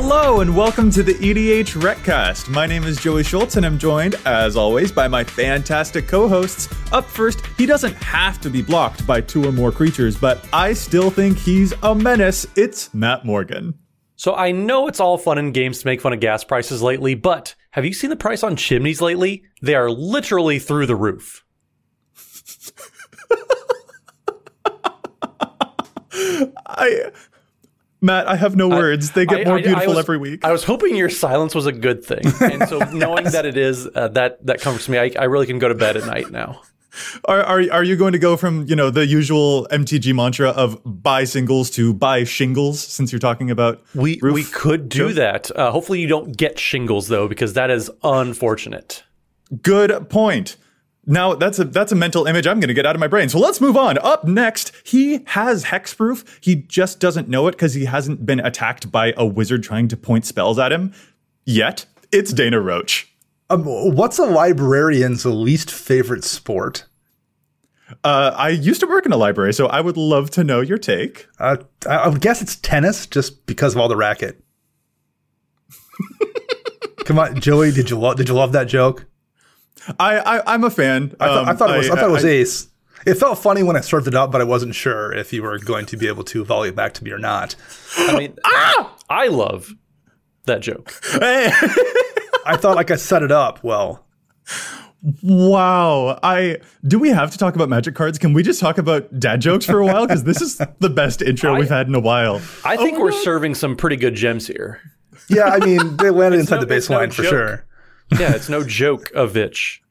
Hello and welcome to the EDH Recast. My name is Joey Schultz and I'm joined, as always, by my fantastic co-hosts. Up first, he doesn't have to be blocked by two or more creatures, but I still think he's a menace. It's Matt Morgan. So I know it's all fun and games to make fun of gas prices lately, but have you seen the price on chimneys lately? They are literally through the roof. I Matt, I have no words. They get I- more I- beautiful was- every week. I was hoping your silence was a good thing, and so knowing that it is, uh, that that comforts me. I, I really can go to bed at night now. Are, are are you going to go from you know the usual MTG mantra of buy singles to buy shingles? Since you're talking about We we could do that. Uh, hopefully, you don't get shingles though, because that is unfortunate. Good point. Now that's a that's a mental image I'm going to get out of my brain. So let's move on. Up next, he has hexproof. He just doesn't know it because he hasn't been attacked by a wizard trying to point spells at him yet. It's Dana Roach. Um, what's a librarian's least favorite sport? Uh, I used to work in a library, so I would love to know your take. Uh, I I would guess it's tennis, just because of all the racket. Come on, Joey, did you love did you love that joke? I, I I'm a fan. I thought, I Um, thought it was I, thought it was I- ace. It felt funny when I served it up, but I wasn't sure if you were going to be able to volley it back to me or not. I mean, ah! I love that joke. Hey. I thought like I set it up well. Wow. I do we have to talk about magic cards? Can we just talk about dad jokes for a while? Because this is the best intro we've had in a while. I think we're serving some pretty good gems here. Yeah, I mean they landed inside no- the it's no baseline for joke. sure. Yeah, it's no joke of Vitch.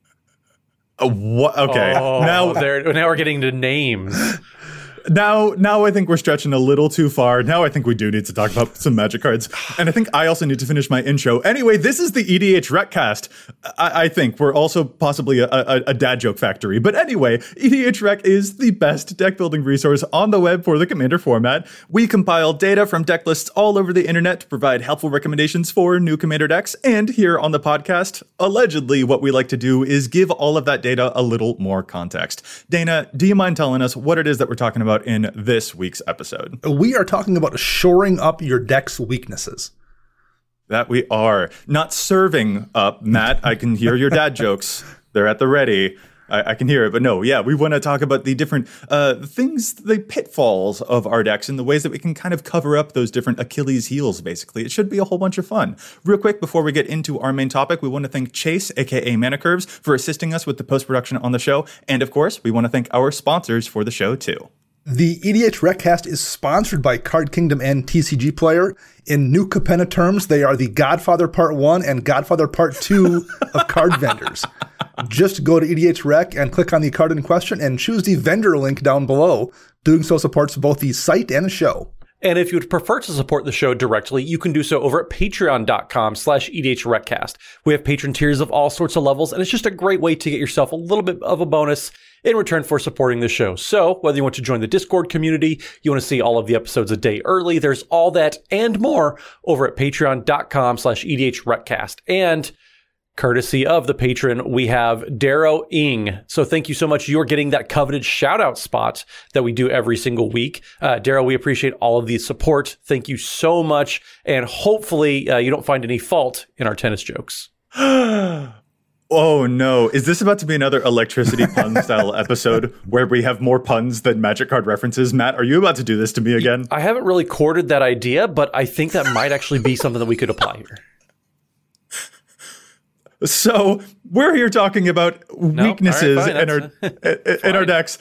Uh, what? Okay. Oh, now, now we're getting to names. now, now, I think we're stretching a little too far. Now, I think we do need to talk about some magic cards, and I think I also need to finish my intro. Anyway, this is the EDH Recast. I, I think we're also possibly a, a, a dad joke factory, but anyway, EDH Rec is the best deck building resource on the web for the Commander format. We compile data from deck lists all over the internet to provide helpful recommendations for new Commander decks, and here on the podcast, allegedly, what we like to do is give all of that data a little more context. Dana, do you mind telling us what it is that we're talking about in this week's episode? We are talking about shoring up your deck's weaknesses. That we are not serving up, Matt. I can hear your dad jokes. They're at the ready. I, I can hear it, but no, yeah, we want to talk about the different uh, things, the pitfalls of our decks, and the ways that we can kind of cover up those different Achilles heels. Basically, it should be a whole bunch of fun. Real quick, before we get into our main topic, we want to thank Chase, aka Mana Curves, for assisting us with the post production on the show, and of course, we want to thank our sponsors for the show too. The EDH Recast is sponsored by Card Kingdom and TCG Player. In New Capenna terms, they are the Godfather Part 1 and Godfather Part 2 of card vendors. Just go to EDH Rec and click on the card in question and choose the vendor link down below. Doing so supports both the site and the show. And if you would prefer to support the show directly, you can do so over at patreon.com slash edhrecast. We have patron tiers of all sorts of levels, and it's just a great way to get yourself a little bit of a bonus in return for supporting the show. So whether you want to join the Discord community, you want to see all of the episodes a day early, there's all that and more over at patreon.com slash E edhrecast. And courtesy of the patron, we have Darrow Ing. So thank you so much. You're getting that coveted shout out spot that we do every single week. Uh, Darrow, we appreciate all of the support. Thank you so much. And hopefully uh, you don't find any fault in our tennis jokes. Oh no, is this about to be another electricity pun style episode where we have more puns than magic card references? Matt, are you about to do this to me again? I haven't really courted that idea, but I think that might actually be something that we could apply here. So we're here talking about weaknesses all right, fine, in our that's- uh, in our decks.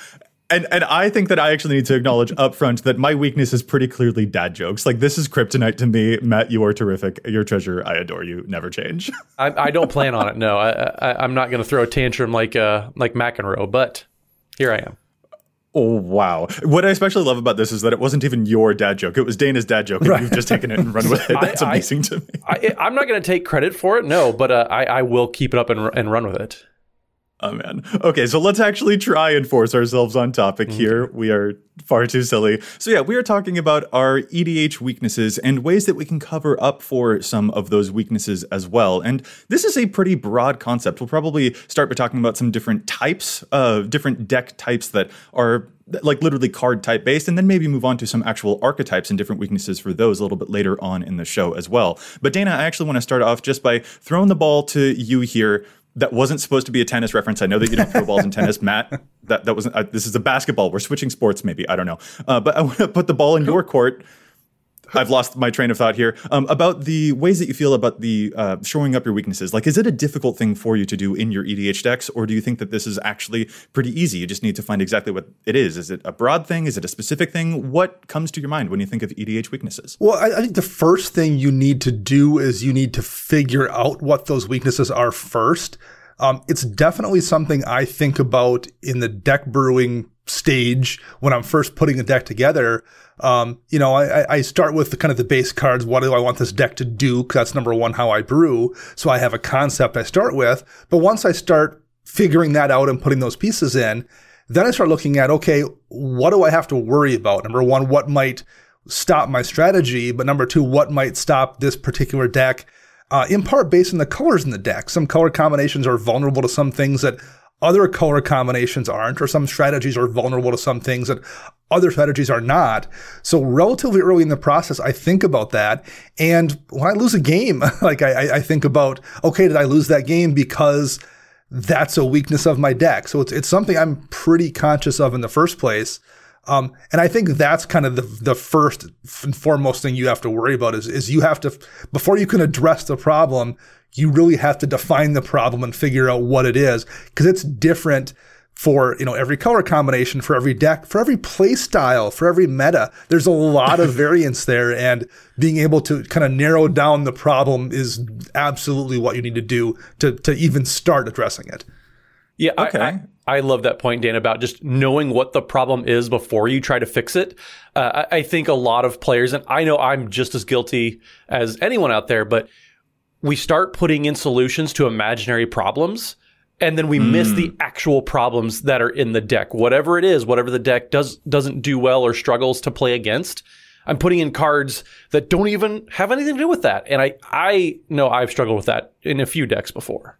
And and I think that I actually need to acknowledge upfront that my weakness is pretty clearly dad jokes. Like this is kryptonite to me. Matt, you are terrific. You're treasure. I adore you. Never change. I, I don't plan on it. No, I, I, I'm not going to throw a tantrum like uh, like McEnroe, but here I am. Oh wow! What I especially love about this is that it wasn't even your dad joke; it was Dana's dad joke, and Right. you've just taken it and run with it. That's I- amazing to me. I, I'm not going to take credit for it, no, but uh, I, I will keep it up and, and run with it. Oh man. Okay, so let's actually try and force ourselves on topic here. We are far too silly. So yeah, we are talking about our EDH weaknesses and ways that we can cover up for some of those weaknesses as well. And this is a pretty broad concept. We'll probably start by talking about some different types, uh, different deck types that are like literally card type based, and then maybe move on to some actual archetypes and different weaknesses for those a little bit later on in the show as well. But Dana, I actually want to start off just by throwing the ball to you here that wasn't supposed to be a tennis reference. I know that you don't throw balls in tennis, Matt. That that wasn't. Uh, this is a basketball. We're switching sports, maybe. I don't know. Uh, but I want to put the ball in your court. I've lost my train of thought here. Um, about the ways that you feel about the uh, showing up your weaknesses. Like, is it a difficult thing for you to do in your EDH decks, or do you think that this is actually pretty easy? You just need to find exactly what it is. Is it a broad thing? Is it a specific thing? What comes to your mind when you think of EDH weaknesses? Well, I, I think the first thing you need to do is you need to figure out what those weaknesses are first. Um, it's definitely something I think about in the deck brewing stage when I'm first putting a deck together. Um, you know, I, I- start with the kind of the base cards. What do I want this deck to do? that's number one, how I brew. So I have a concept I start with. But once I start figuring that out and putting those pieces in, then I start looking at, okay, what do I have to worry about? Number one, what might stop my strategy? But number two, what might stop this particular deck? Uh, in part based on the colors in the deck. Some color combinations are vulnerable to some things that other color combinations aren't, or some strategies are vulnerable to some things that other strategies are not. So relatively early in the process, I think about that. And when I lose a game, like I, I- think about, okay, did I lose that game because that's a weakness of my deck? So it's, it's something I'm pretty conscious of in the first place. Um, and I think that's kind of the the first and foremost thing you have to worry about is is you have to before you can address the problem, you really have to define the problem and figure out what it is because it's different for you know every color combination, for every deck, for every play style, for every meta. There's a lot of variance there, and being able to kind of narrow down the problem is absolutely what you need to do to to even start addressing it. Yeah, Okay. I, I love that point, Dan, about just knowing what the problem is before you try to fix it. Uh, I, I think a lot of players, and I know I'm just as guilty as anyone out there, but we start putting in solutions to imaginary problems. And then we miss the actual problems that are in the deck. Whatever it is, whatever the deck does doesn't do well or struggles to play against, I'm putting in cards that don't even have anything to do with that. And I I know I've struggled with that in a few decks before.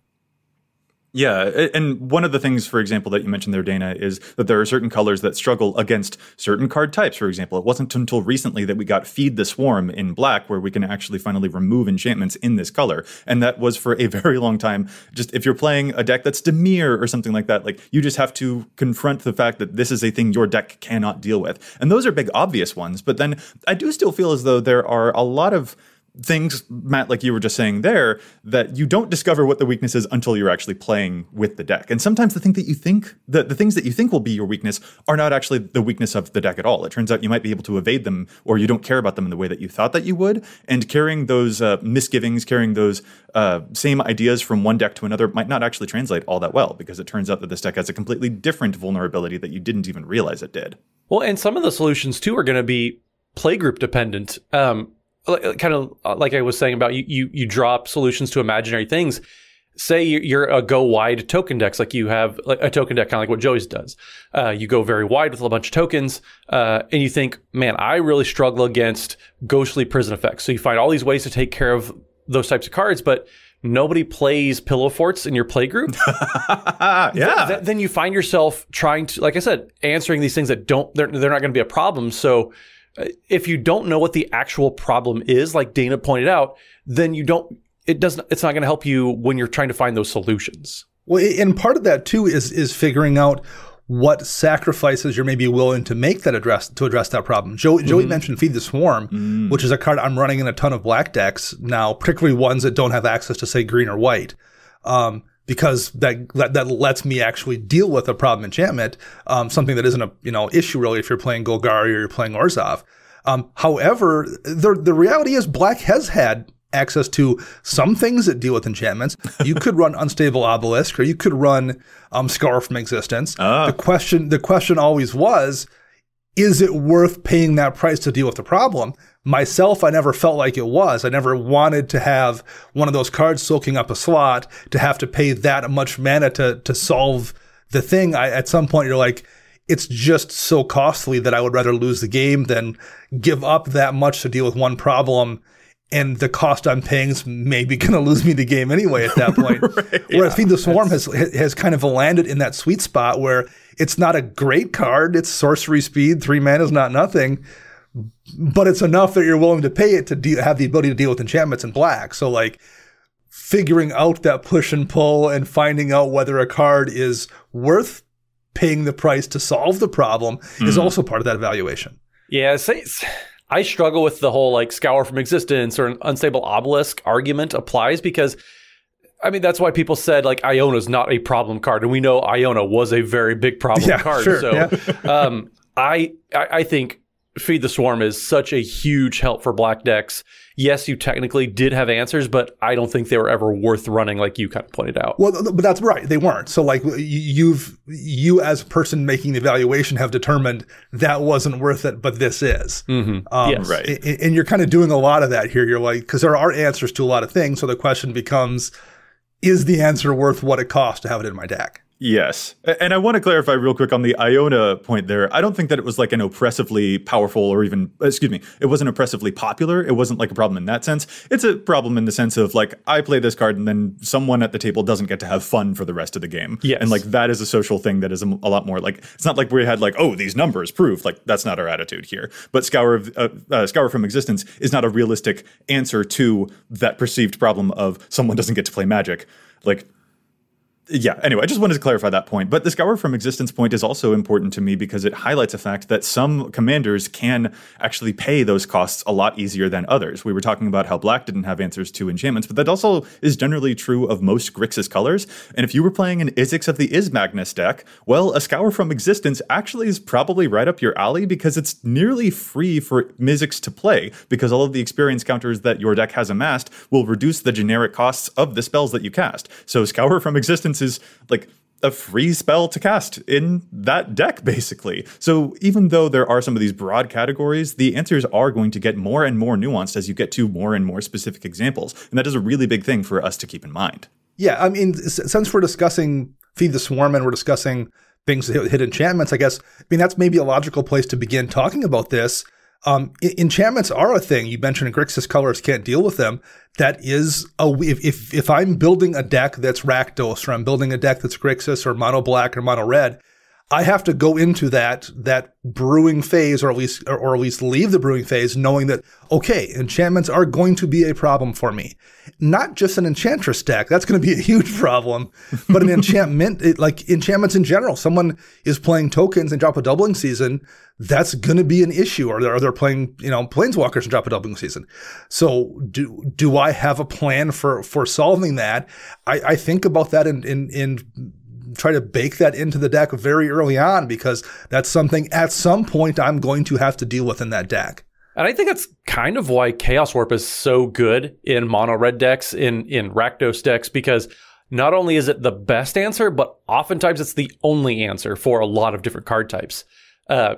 Yeah, and one of the things, for example, that you mentioned there, Dana, is that there are certain colors that struggle against certain card types. For example, it wasn't until recently that we got Feed the Swarm in black, where we can actually finally remove enchantments in this color. And that was for a very long time. Just if you're playing a deck that's Dimir or something like that, like you just have to confront the fact that this is a thing your deck cannot deal with. And those are big, obvious ones. But then I do still feel as though there are a lot of things, Matt, like you were just saying there, that you don't discover what the weakness is until you're actually playing with the deck. And sometimes the thing that you think, the, the things that you think will be your weakness are not actually the weakness of the deck at all. It turns out you might be able to evade them or you don't care about them in the way that you thought that you would. And carrying those uh, misgivings, carrying those uh, same ideas from one deck to another might not actually translate all that well because it turns out that this deck has a completely different vulnerability that you didn't even realize it did. Well, and some of the solutions too are going to be playgroup dependent. Um, kind of uh, like I was saying about you, you, you drop solutions to imaginary things. Say you- you're a go wide token decks, like you have a token deck, kind of like what Joey's does. Uh, you go very wide with a bunch of tokens, uh, and you think, man, I really struggle against ghostly prison effects. So you find all these ways to take care of those types of cards, but nobody plays pillow forts in your playgroup. yeah. Th- then you find yourself trying to, like I said, answering these things that don't, they're, they're not going to be a problem. So uh, if you don't know what the actual problem is, like Dana pointed out, then you don't, it doesn't, it's not going to help you when you're trying to find those solutions. Well, and part of that too is is figuring out what sacrifices you're maybe willing to make that address to address that problem. Joey, Joey mentioned Feed the Swarm, which is a card I'm running in a ton of black decks now, particularly ones that don't have access to say green or white. Um, because that, that that lets me actually deal with a problem enchantment, um, something that isn't a you know issue really if you're playing Golgari or you're playing Orzhov. Um, however, the the reality is Black has had access to some things that deal with enchantments. You could run Unstable Obelisk, or you could run um, Scour from Existence. The question the question always was, is it worth paying that price to deal with the problem? Myself, I never felt like it was. I never wanted to have one of those cards soaking up a slot to have to pay that much mana to to solve the thing. I, at some point, you're like, it's just so costly that I would rather lose the game than give up that much to deal with one problem. And the cost I'm paying is maybe going to lose me the game anyway at that point. Whereas Feed the Swarm has has kind of landed in that sweet spot where it's not a great card. It's sorcery speed, three mana is not nothing, but it's enough that you're willing to pay it to de- have the ability to deal with enchantments in black. So like figuring out that push and pull and finding out whether a card is worth paying the price to solve the problem is hmm. also part of that evaluation. Yeah, say, I struggle with the whole like scour from existence or an unstable obelisk argument applies because I mean that's why people said like Iona's not a problem card, and we know Iona was a very big problem Yeah, card. sure, so yeah. um, I, I I think Feed the Swarm is such a huge help for black decks. Yes, you technically did have answers, but I don't think they were ever worth running, like you kind of pointed out. Well, but that's right. They weren't. So like you've, you as a person making the evaluation have determined that wasn't worth it, but this is. Um, Yes. Right. a- a- And you're kind of doing a lot of that here. You're like, cause there are answers to a lot of things. So the question becomes, is the answer worth what it costs to have it in my deck? Yes. And I want to clarify real quick on the Iona point there. I don't think that it was like an oppressively powerful or even, excuse me, it wasn't oppressively popular. It wasn't like a problem in that sense. It's a problem in the sense of like, I play this card and then someone at the table doesn't get to have fun for the rest of the game. Yes. And like, that is a social thing that is a, a lot more like, it's not like we had like, oh, these numbers prove, like, that's not our attitude here. But Scour, of, uh, uh, Scour from Existence is not a realistic answer to that perceived problem of someone doesn't get to play magic. Like, yeah, anyway, I just wanted to clarify that point. But the Scour from Existence point is also important to me because it highlights a fact that some commanders can actually pay those costs a lot easier than others. We were talking about how Black didn't have answers to enchantments, but that also is generally true of most Grixis colors. And if you were playing an Mizzix of the Izmagnus deck, well, a Scour from Existence actually is probably right up your alley because it's nearly free for Mizzix to play because all of the experience counters that your deck has amassed will reduce the generic costs of the spells that you cast. So Scour from Existence is like a free spell to cast in that deck, basically. So even though there are some of these broad categories, the answers are going to get more and more nuanced as you get to more and more specific examples. And that is a really big thing for us to keep in mind. Yeah, I mean, since we're discussing Feed the Swarm and we're discussing things that hit, enchantments, I guess, I mean, that's maybe a logical place to begin talking about this. Um, enchantments are a thing. You mentioned Grixis colors can't deal with them. That is a if, if if I'm building a deck that's Rakdos or I'm building a deck that's Grixis or mono black or mono red, I have to go into that that brewing phase, or at least or, or at least leave the brewing phase, knowing that okay, enchantments are going to be a problem for me. Not just an enchantress deck, that's going to be a huge problem, but an enchantment, it, like enchantments in general. Someone is playing tokens and drop a doubling season, that's going to be an issue. Or they're, or they're playing, you know, planeswalkers and drop a doubling season. So do do I have a plan for for solving that? I, I think about that in in in try to bake that into the deck very early on because that's something at some point I'm going to have to deal with in that deck. And I think that's kind of why Chaos Warp is so good in mono red decks, in in Rakdos decks, because not only is it the best answer, but oftentimes it's the only answer for a lot of different card types. Uh,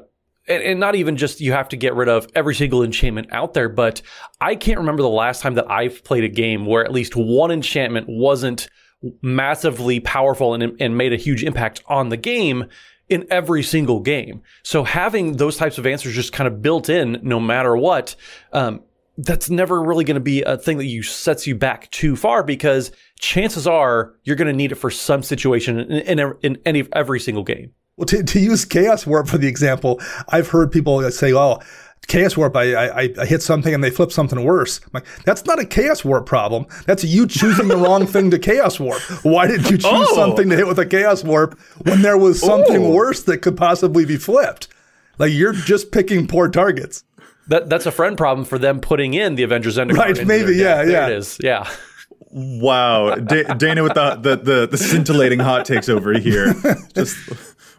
and, and not even just you have to get rid of every single enchantment out there, but I can't remember the last time that I've played a game where at least one enchantment wasn't massively powerful and, and made a huge impact on the game in every single game. So having those types of answers just kind of built in, no matter what, um, that's never really going to be a thing that you sets you back too far because chances are you're going to need it for some situation in, in, in any every single game. Well, to, to use Chaos Warp for the example, I've heard people say, "Oh, Chaos Warp, I, I I hit something and they flip something worse." I'm like, that's not a Chaos Warp problem. That's you choosing the wrong thing to Chaos Warp. Why did you choose Oh. something to hit with a Chaos Warp when there was something Oh. worse that could possibly be flipped? Like you're just picking poor targets. That that's a friend problem for them putting in the Avenger of Zendikar. Right, into maybe, their yeah. There yeah. it is. Yeah. Wow, Da- Dana with the, the the the scintillating hot takes over here. Just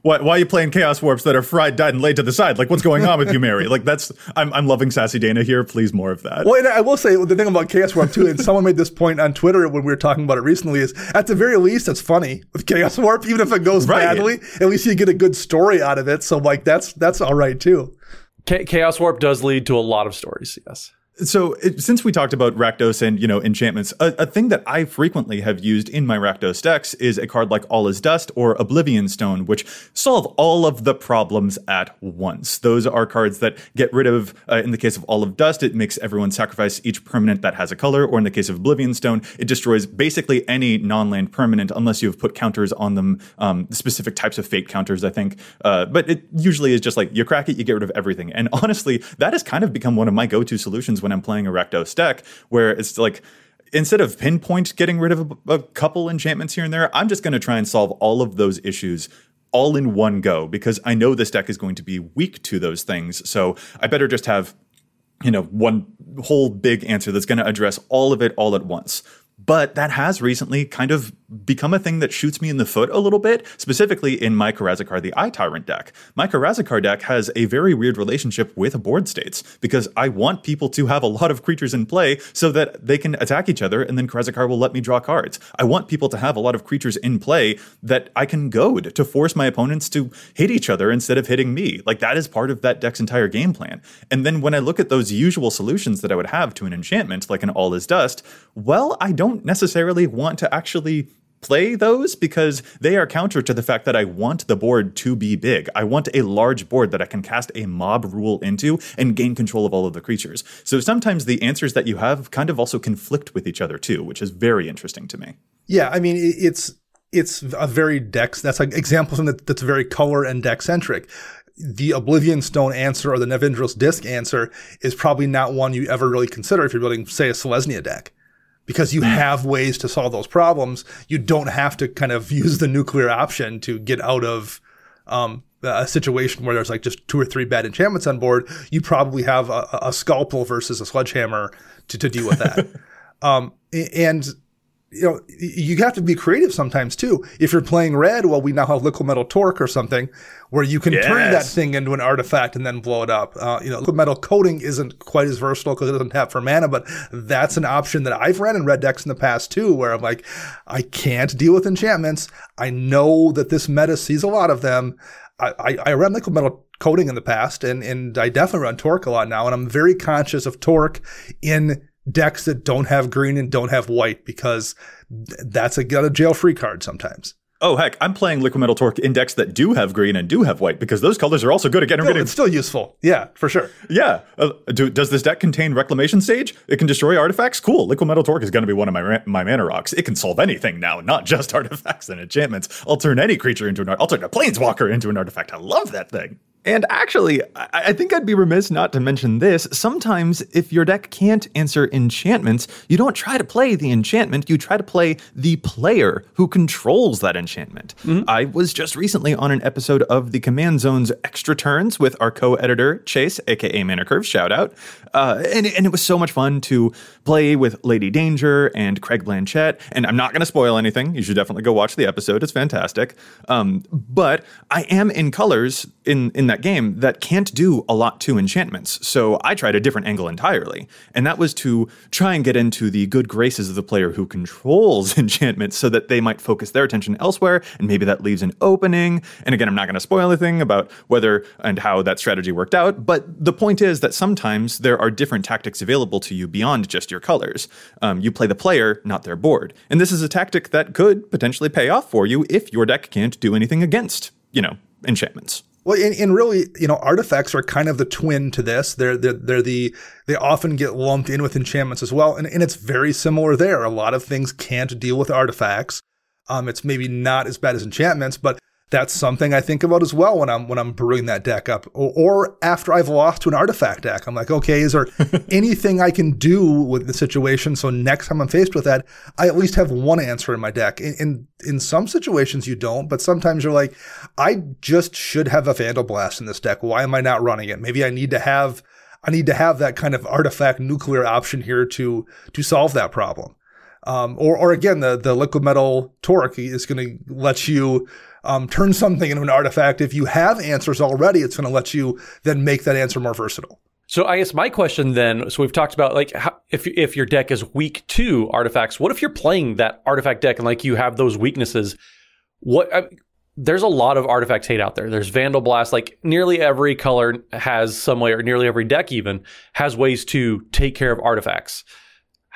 why why are you playing chaos warps that are fried, dyed, and laid to the side? Like what's going on with you, Mary? Like that's I'm I'm loving sassy Dana here. Please more of that. Well, and I will say the thing about Chaos Warp too, and someone made this point on Twitter when we were talking about it recently, is at the very least it's funny with Chaos Warp, even if it goes Right. badly. At least you get a good story out of it. So like that's that's all right too. Chaos Warp does lead to a lot of stories. Yes. So, it, since we talked about Rakdos and you know enchantments, a, a thing that I frequently have used in my Rakdos decks is a card like All Is Dust or Oblivion Stone, which solve all of the problems at once. Those are cards that get rid of, uh, in the case of All Is Dust, it makes everyone sacrifice each permanent that has a color, or in the case of Oblivion Stone, it destroys basically any non-land permanent unless you have put counters on them, um, specific types of fate counters, I think. Uh, but it usually is just like you crack it, you get rid of everything. And honestly, that has kind of become one of my go-to solutions when I'm playing a Rakdos deck, where it's like instead of pinpoint getting rid of a, a couple enchantments here and there, I'm just going to try and solve all of those issues all in one go because I know this deck is going to be weak to those things. So I better just have you know, one whole big answer that's going to address all of it all at once. But that has recently kind of become a thing that shoots me in the foot a little bit, specifically in my Karazikar the Eye Tyrant deck. My Karazikar deck has a very weird relationship with board states because I want people to have a lot of creatures in play so that they can attack each other and then Karazikar will let me draw cards. I want people to have a lot of creatures in play that I can goad to force my opponents to hit each other instead of hitting me. Like that is part of that deck's entire game plan. And then when I look at those usual solutions that I would have to an enchantment, like an All Is Dust, well, I don't necessarily want to actually play those because they are counter to the fact that I want the board to be big. I want a large board that I can cast a mob rule into and gain control of all of the creatures. So sometimes the answers that you have kind of also conflict with each other too, which is very interesting to me. Yeah, I mean it's it's a very dex. That's an example something that, that's very color and deck centric. The Oblivion Stone answer or the Nevinyrral's Disk answer is probably not one you ever really consider if you're building, say, a Selesnya deck. Because you have ways to solve those problems. You don't have to kind of use the nuclear option to get out of um, a situation where there's like just two or three bad enchantments on board. You probably have a, a scalpel versus a sledgehammer to, to deal with that. um, and you know, you have to be creative sometimes too. If you're playing red, well, we now have Liquimetal Torque or something where you can turn that thing into an artifact and then blow it up. Uh, you know, Liquimetal Coating isn't quite as versatile because it doesn't tap for mana, but that's an option that I've ran in red decks in the past too, where I'm like, I can't deal with enchantments. I know that this meta sees a lot of them. I, I, I ran liquid metal coating in the past and, and I definitely run torque a lot now. And I'm very conscious of torque in decks that don't have green and don't have white because that's a get a jail free card sometimes. Oh heck, I'm playing Liquimetal Torque in decks that do have green and do have white because those colors are also good at getting rid it's still useful. Yeah, for sure. Yeah. Uh, do, does this deck contain Reclamation Sage? It can destroy artifacts. Cool. Liquimetal Torque is going to be one of my ra- my mana rocks. It can solve anything now, not just artifacts and enchantments. I'll turn any creature into an. ar- I'll turn a planeswalker into an artifact. I love that thing. And actually, I I think I'd be remiss not to mention this. Sometimes, if your deck can't answer enchantments, you don't try to play the enchantment, you try to play the player who controls that enchantment. I was just recently on an episode of the Command Zone's Extra Turns with our co editor, Chase, aka Mana Curve, shout out. Uh, and, and it was so much fun to play with Lady Danger and Craig Blanchett. And I'm not going to spoil anything. You should definitely go watch the episode. It's fantastic. Um, but I am in colors in, in that game that can't do a lot to enchantments. So I tried a different angle entirely. And that was to try and get into the good graces of the player who controls enchantments so that they might focus their attention elsewhere. And maybe that leaves an opening. And again, I'm not going to spoil anything about whether and how that strategy worked out. But the point is that sometimes there are different tactics available to you beyond just your colors. Um, you play the player, not their board. And this is a tactic that could potentially pay off for you if your deck can't do anything against, you know, enchantments. Well, and, and really, you know, artifacts are kind of the twin to this. They're, they're, they're the, they often get lumped in with enchantments as well. And, and it's very similar there. A lot of things can't deal with artifacts. Um, it's maybe not as bad as enchantments, but that's something I think about as well when I'm when I'm brewing that deck up, or, or after I've lost to an artifact deck. I'm like, okay, is there anything I can do with the situation so next time I'm faced with that, I at least have one answer in my deck. In in, in some situations you don't, but sometimes you're like, I just should have a Vandal Blast in this deck. Why am I not running it? Maybe I need to have I need to have that kind of artifact nuclear option here to to solve that problem. Um, or, or again, the, the Liquimetal Torque is going to let you um, turn something into an artifact. If you have answers already, it's going to let you then make that answer more versatile. So I guess my question then, so we've talked about like how, if if your deck is weak to artifacts, what if you're playing that artifact deck and like you have those weaknesses? What I, there's a lot of artifact hate out there. There's Vandal Blast. Like nearly every color has some way, or nearly every deck even has ways to take care of artifacts.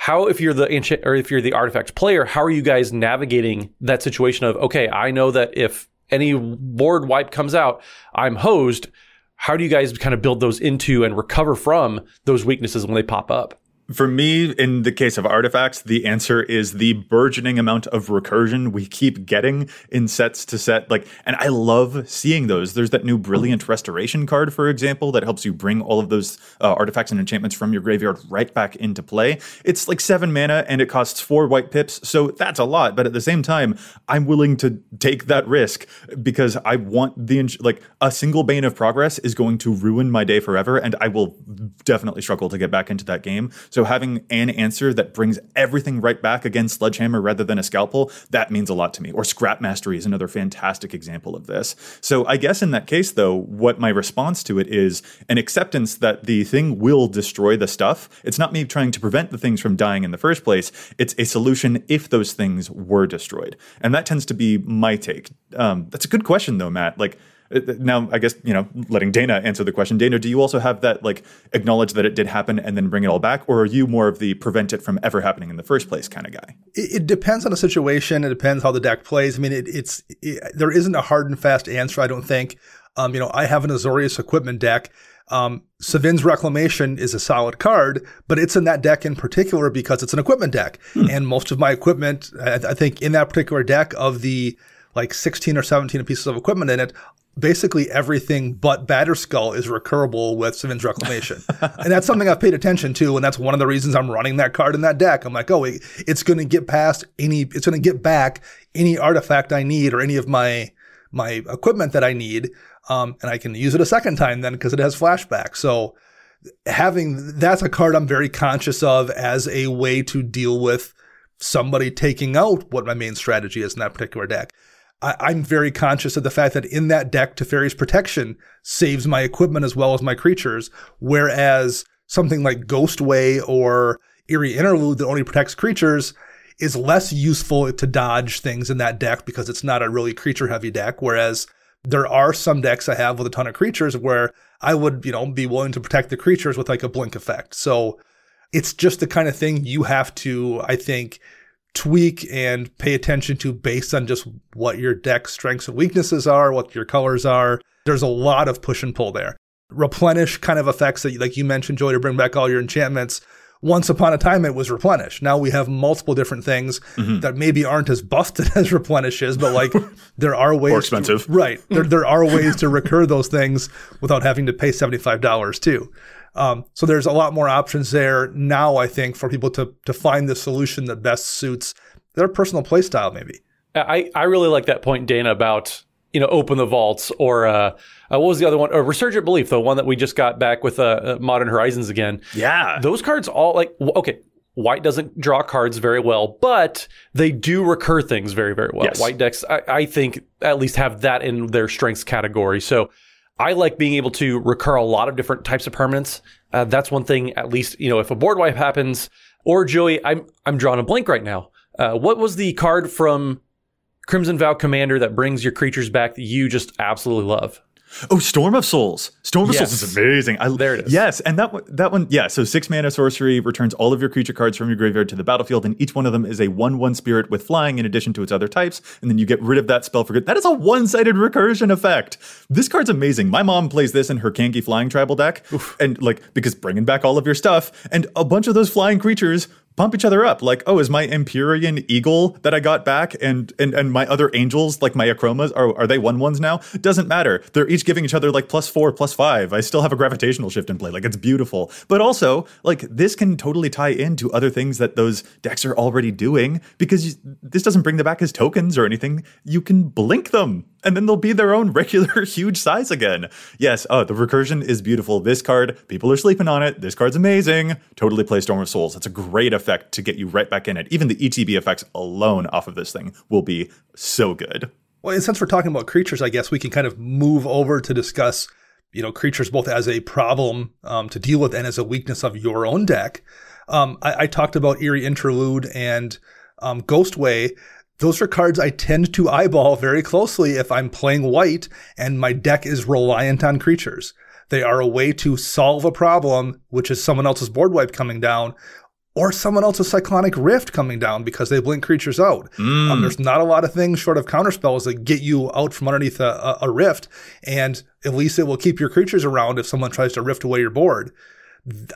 How, if you're the ancient or if you're the artifact player, how are you guys navigating that situation of okay, I know that if any board wipe comes out, I'm hosed how do you guys kind of build those into and recover from those weaknesses when they pop up? For me, in the case of artifacts, the answer is the burgeoning amount of recursion we keep getting in sets to set. Like, and I love seeing those. There's that new Brilliant Restoration card, for example, that helps you bring all of those uh, artifacts and enchantments from your graveyard right back into play. It's like seven mana and it costs four white pips, so that's a lot. But at the same time, I'm willing to take that risk because I want the like a single bane of progress is going to ruin my day forever, and I will definitely struggle to get back into that game. So having an answer that brings everything right back against Sledgehammer rather than a scalpel, that means a lot to me. Or Scrap Mastery is another fantastic example of this. So I guess in that case, though, what my response to it is an acceptance that the thing will destroy the stuff. It's not me trying to prevent the things from dying in the first place. It's a solution if those things were destroyed. And that tends to be my take. Um, that's a good question, though, Matt. Like, now i guess you know letting dana answer the question dana do you also have that like acknowledge that it did happen and then bring it all back? Or are you more of the prevent it from ever happening in the first place kind of guy? It, it depends on the situation. It depends how the deck plays. I mean it, it's it, there isn't a hard and fast answer i don't think. Um, you know i have an azorius equipment deck. Um, Sevinne's Reclamation is a solid card, but it's in that deck in particular because it's an equipment deck. Hmm. And most of my equipment, I, I, think in that particular deck of the like 16 or 17 pieces of equipment in it, basically everything but Batterskull is recurable with Sevinne's Reclamation. and that's something I've paid attention to. And that's one of the reasons I'm running that card in that deck. I'm like, oh, it's going to get past any, it's going to get back any artifact I need or any of my, my equipment that I need. Um, and I can use it a second time then because it has flashback. So having, that's a card I'm very conscious of as a way to deal with somebody taking out what my main strategy is in that particular deck. I, am very conscious of the fact that in that deck, Teferi's Protection saves my equipment as well as my creatures, whereas something like Ghostway or Eerie Interlude that only protects creatures is less useful to dodge things in that deck because it's not a really creature heavy deck. Whereas there are some decks I have with a ton of creatures where I would, you know, be willing to protect the creatures with like a blink effect. So it's just the kind of thing you have to, I think, tweak and pay attention to based on just what your deck strengths and weaknesses are, what your colors are. There's a lot of push and pull there. Replenish kind of effects that, like you mentioned, Joey, to bring back all your enchantments. Once upon a time, it was replenish. Now we have multiple different things mm-hmm. that maybe aren't as buffed as replenish is, but like there are ways. More expensive. To, right. There, there are ways to recur those things without having to pay $75 too. Um, so there's a lot more options there now, I think, for people to to find the solution that best suits their personal playstyle, maybe. I, I really like that point, Dana, about you know open the vaults or uh, uh, what was the other one? Or uh, Resurgent Belief, the one that we just got back with uh, uh, Modern Horizons again. Yeah, those cards all like okay. White doesn't draw cards very well, but they do recur things very, very well. Yes. White decks, I, I think, at least have that in their strengths category. So I like being able to recur a lot of different types of permanents. Uh, that's one thing, at least, you know, if a board wipe happens, or Joey, I'm, I'm drawing a blank right now. Uh, what was the card from Crimson Vow Commander that brings your creatures back that you just absolutely love? Oh, Storm of Souls. Storm of yes. Souls is amazing. I, there it is. Yes, and that one, that one, yeah. So six mana sorcery returns all of your creature cards from your graveyard to the battlefield, and each one of them is a one-one spirit with flying in addition to its other types. And then you get rid of that spell for good. That is a one-sided recursion effect. This card's amazing. My mom plays this in her Kangee flying tribal deck, Oof. and like because bringing back all of your stuff, and a bunch of those flying creatures pump each other up. Like, oh, is my Empyrean Eagle that I got back and and and my other angels, like my Akromas, are are they one ones now? Doesn't matter. They're each giving each other like plus four, plus five. I still have a gravitational shift in play. Like it's beautiful. But also, like this can totally tie into other things that those decks are already doing because you, this doesn't bring them back as tokens or anything. You can blink them and then they'll be their own regular huge size again. Yes, oh, the recursion is beautiful. This card, people are sleeping on it. This card's amazing. Totally play Storm of Souls. It's a great effect to get you right back in it. Even the ETB effects alone off of this thing will be so good. Well, and since we're talking about creatures, I guess we can kind of move over to discuss, you know, creatures both as a problem um, to deal with and as a weakness of your own deck. Um, I, I, talked about Eerie Interlude and um, Ghostway. Those are cards I tend to eyeball very closely if I'm playing white and my deck is reliant on creatures. They are a way to solve a problem, which is someone else's board wipe coming down, or someone else's cyclonic rift coming down because they blink creatures out. Mm. Um, there's not a lot of things short of counterspells that get you out from underneath a, a, rift, and at least it will keep your creatures around if someone tries to rift away your board.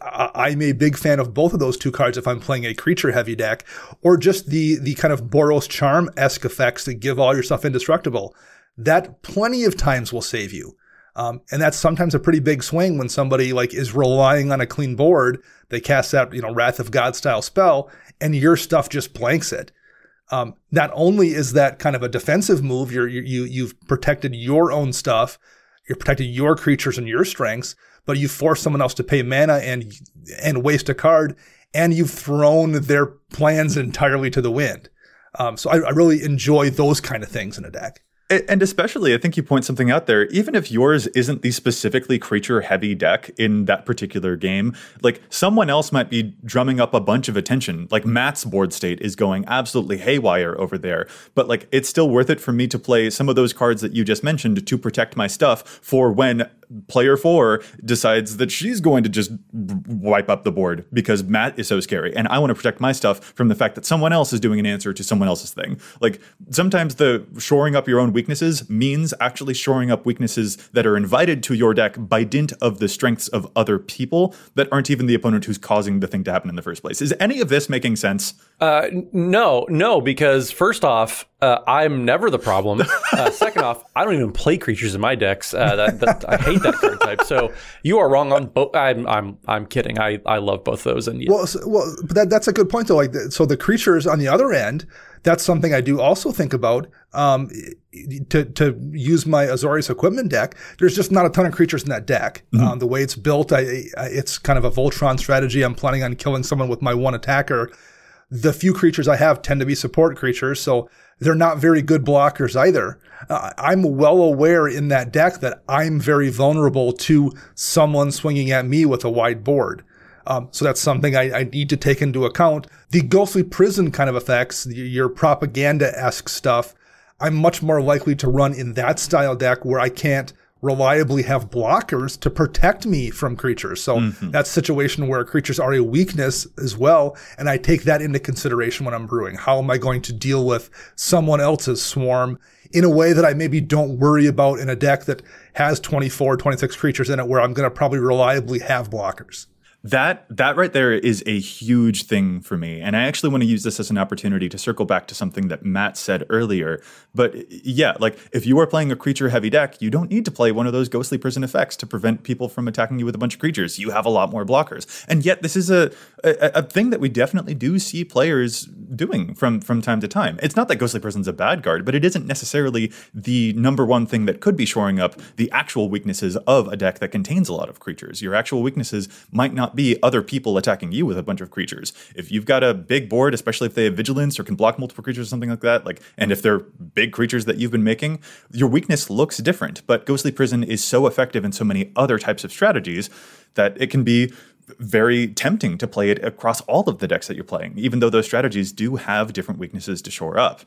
I'm a big fan of both of those two cards if I'm playing a creature heavy deck, or just the the kind of Boros Charm esque effects that give all your stuff indestructible. That plenty of times will save you. Um, and that's sometimes a pretty big swing when somebody like is relying on a clean board. They cast that, you know, Wrath of God style spell and your stuff just blanks it. Um, not only is that kind of a defensive move, you're, you, you've protected your own stuff, you're protecting your creatures and your strengths, but you force someone else to pay mana and, and waste a card and you've thrown their plans entirely to the wind. Um, so I, I really enjoy those kind of things in a deck. And especially, I think you point something out there. Even if yours isn't the specifically creature heavy deck in that particular game, like someone else might be drumming up a bunch of attention. Like Matt's board state is going absolutely haywire over there. But like, it's still worth it for me to play some of those cards that you just mentioned to protect my stuff for when player four decides that she's going to just wipe up the board because Matt is so scary. And I want to protect my stuff from the fact that someone else is doing an answer to someone else's thing. Like sometimes the shoring up your own weaknesses means actually shoring up weaknesses that are invited to your deck by dint of the strengths of other people that aren't even the opponent who's causing the thing to happen in the first place. Is any of this making sense? Uh, no, no, because first off, uh, I'm never the problem. Uh, second off, I don't even play creatures in my decks. Uh, that, that, I hate that card type. So you are wrong on both. I'm, I'm, I'm kidding. I, I love both those. And well, so, well, but that, that's a good point though. Like, so the creatures on the other end, that's something I do also think about. Um, to to use my Azorius equipment deck, there's just not a ton of creatures in that deck. Mm-hmm. Um, the way it's built, I, I, it's kind of a Voltron strategy. I'm planning on killing someone with my one attacker the few creatures I have tend to be support creatures, so they're not very good blockers either. Uh, I'm well aware in that deck that I'm very vulnerable to someone swinging at me with a wide board. Um, so that's something I, I, need to take into account. The ghostly prison kind of effects, your propaganda esque stuff, I'm much more likely to run in that style deck where I can't reliably have blockers to protect me from creatures. So mm-hmm. that's a situation where creatures are a weakness as well. And I take that into consideration when I'm brewing. How am I going to deal with someone else's swarm in a way that I maybe don't worry about in a deck that has 24, 26 creatures in it where I'm going to probably reliably have blockers that that right there is a huge thing for me. And i actually want to use this as an opportunity to circle back to something that matt said earlier. But yeah like if you are playing a creature heavy deck you don't need to play one of those ghostly prison effects to prevent people from attacking you with a bunch of creatures. You have a lot more blockers. And yet this is a a, a thing that we definitely do see players doing from from time to time. It's not that ghostly prison's a bad card but it isn't necessarily the number one thing that could be shoring up the actual weaknesses of a deck that contains a lot of creatures. Your actual weaknesses might not be other people attacking you with a bunch of creatures. If you've got a big board, especially if they have vigilance or can block multiple creatures or something like that, like and if they're big creatures that you've been making, your weakness looks different. But Ghostly Prison is so effective in so many other types of strategies that it can be very tempting to play it across all of the decks that you're playing, even though those strategies do have different weaknesses to shore up.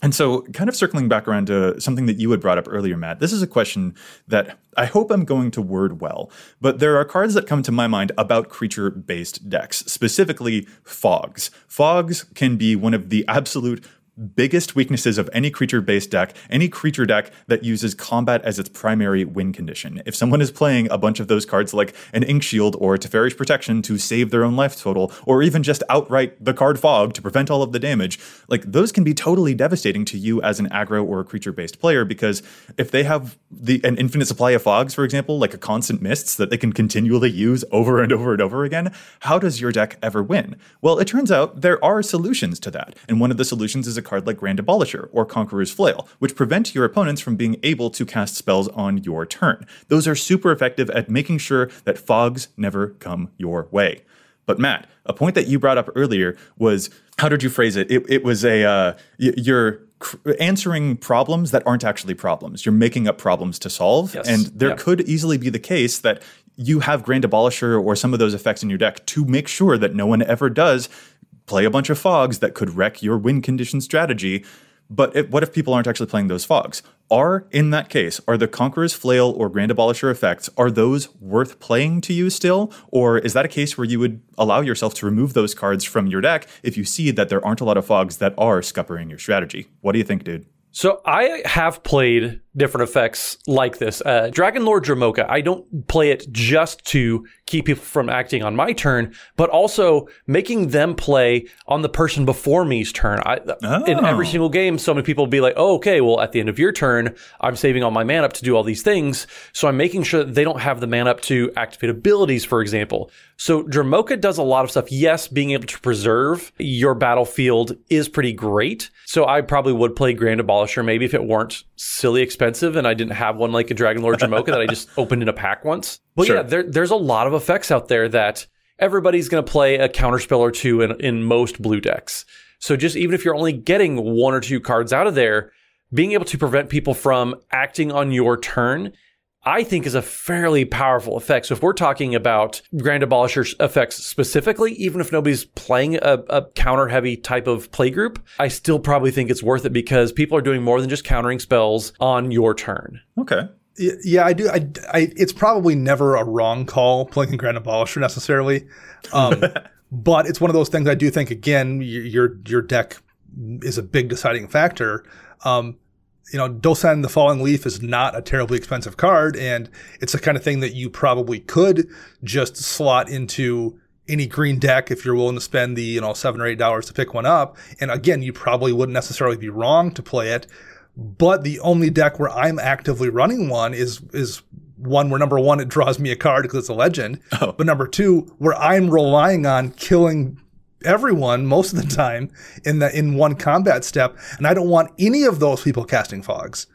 And so, kind of circling back around to something that you had brought up earlier, Matt, this is a question that I hope I'm going to word well, but there are cards that come to my mind about creature based decks, specifically fogs. Fogs can be one of the absolute biggest weaknesses of any creature based deck, any creature deck that uses combat as its primary win condition. If someone is playing a bunch of those cards like an Ink Shield or Teferi's Protection to save their own life total, or even just outright the card Fog to prevent all of the damage, like those can be totally devastating to you as an aggro or a creature based player because if they have the an infinite supply of fogs, for example, like a constant mists that they can continually use over and over and over again, how does your deck ever win? Well, it turns out there are solutions to that. And one of the solutions is a card like Grand Abolisher or Conqueror's Flail, which prevent your opponents from being able to cast spells on your turn. Those are super effective at making sure that fogs never come your way. But Matt, a point that you brought up earlier was how did you phrase it? It, it was a uh, y- you're cr- answering problems that aren't actually problems. You're making up problems to solve, Yes. and there Yeah. could easily be the case that you have Grand Abolisher or some of those effects in your deck to make sure that no one ever does play a bunch of fogs that could wreck your win condition strategy. But if, what if people aren't actually playing those fogs? Are, in that case, are the Conqueror's Flail or Grand Abolisher effects, are those worth playing to you still? Or is that a case where you would allow yourself to remove those cards from your deck if you see that there aren't a lot of fogs that are scuppering your strategy? What do you think, dude? So I have played different effects like this. Uh, Dragon Lord Dromoka, I don't play it just to keep people from acting on my turn, but also making them play on the person before me's turn. I, In every Oh. single game, so many people will be like, oh, okay, well, at the end of your turn, I'm saving all my mana up to do all these things. So I'm making sure that they don't have the mana up to activate abilities, for example. So Dromoka does a lot of stuff. Yes, being able to preserve your battlefield is pretty great. So I probably would play Grand Abolisher maybe if it weren't silly expensive and I didn't have one like a Dragon Lord Dromoka that I just opened in a pack once. But Sure. yeah, there, there's a lot of effects out there that everybody's going to play a counterspell or two in, in most blue decks. So just even if you're only getting one or two cards out of there, being able to prevent people from acting on your turn, I think is a fairly powerful effect. So if we're talking about Grand Abolisher effects specifically, even if nobody's playing a, a counter heavy type of play group, I still probably think it's worth it because people are doing more than just countering spells on your turn. Okay. Yeah, I do. I, I, it's probably never a wrong call playing Grand Abolisher necessarily, um, but it's one of those things. I do think again, your your deck is a big deciding factor. Um, you know, Dosan the Falling Leaf is not a terribly expensive card, and it's the kind of thing that you probably could just slot into any green deck if you're willing to spend the you know seven or eight dollars to pick one up. And again, you probably wouldn't necessarily be wrong to play it. But the only deck where I'm actively running one is is one where number one it draws me a card because it's a legend, oh. but number two where I'm relying on killing everyone most of the time in the in one combat step, and I don't want any of those people casting fogs.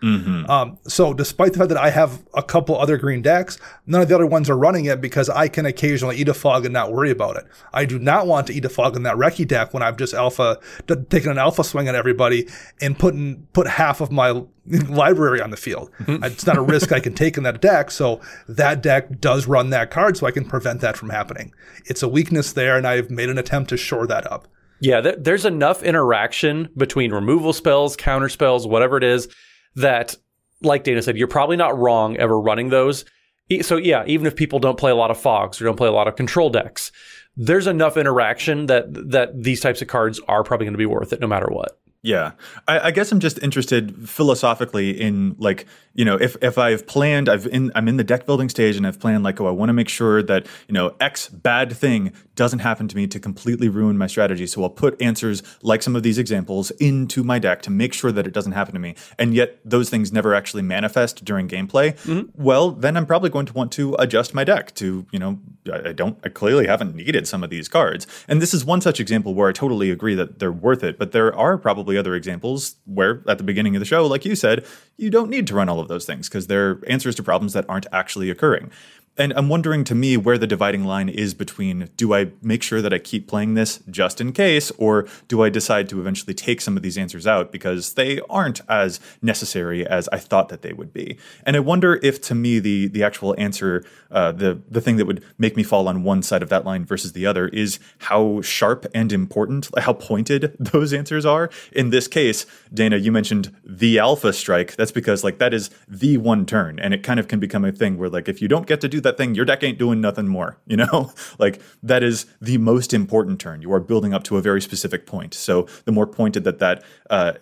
Um, so despite the fact that I have a couple other green decks, none of the other ones are running it because I can occasionally eat a fog and not worry about it. I do not want to eat a fog in that Reki deck when I've just alpha d- taking an alpha swing at everybody and putting put half of my library on the field. Mm-hmm. It's not a risk I can take in that deck. So that deck does run that card, so I can prevent that from happening. It's a weakness there, and I've made an attempt to shore that up. Yeah, there, there's enough interaction between removal spells, counter spells, whatever it is, that, like Dana said, you're probably not wrong ever running those. E- So, yeah, even if people don't play a lot of fogs or don't play a lot of control decks, there's enough interaction that that these types of cards are probably going to be worth it no matter what. Yeah, I, I guess I'm just interested philosophically in like you know if if I've planned I've in I'm in the deck building stage and I've planned like oh I want to make sure that you know X bad thing doesn't happen to me to completely ruin my strategy. So I'll put answers like some of these examples into my deck to make sure that it doesn't happen to me. And yet those things never actually manifest during gameplay. Mm-hmm. Well, then I'm probably going to want to adjust my deck to you know I, I don't I clearly haven't needed some of these cards. And this is one such example where I totally agree that they're worth it but there are probably other examples where at the beginning of the show like you said you don't need to run all of those things because they're answers to problems that aren't actually occurring and I'm wondering to me where the dividing line is between do I make sure that I keep playing this just in case, or do I decide to eventually take some of these answers out because they aren't as necessary as I thought that they would be? And I wonder if to me the the actual answer, uh, the the thing that would make me fall on one side of that line versus the other is how sharp and important, how pointed those answers are. In this case, Dana, you mentioned the alpha strike. That's because like that is the one turn, and it kind of can become a thing where like if you don't get to do that thing, your deck ain't doing nothing more. You know, like that is the most important turn. You are building up to a very specific point. So the more pointed that that uh,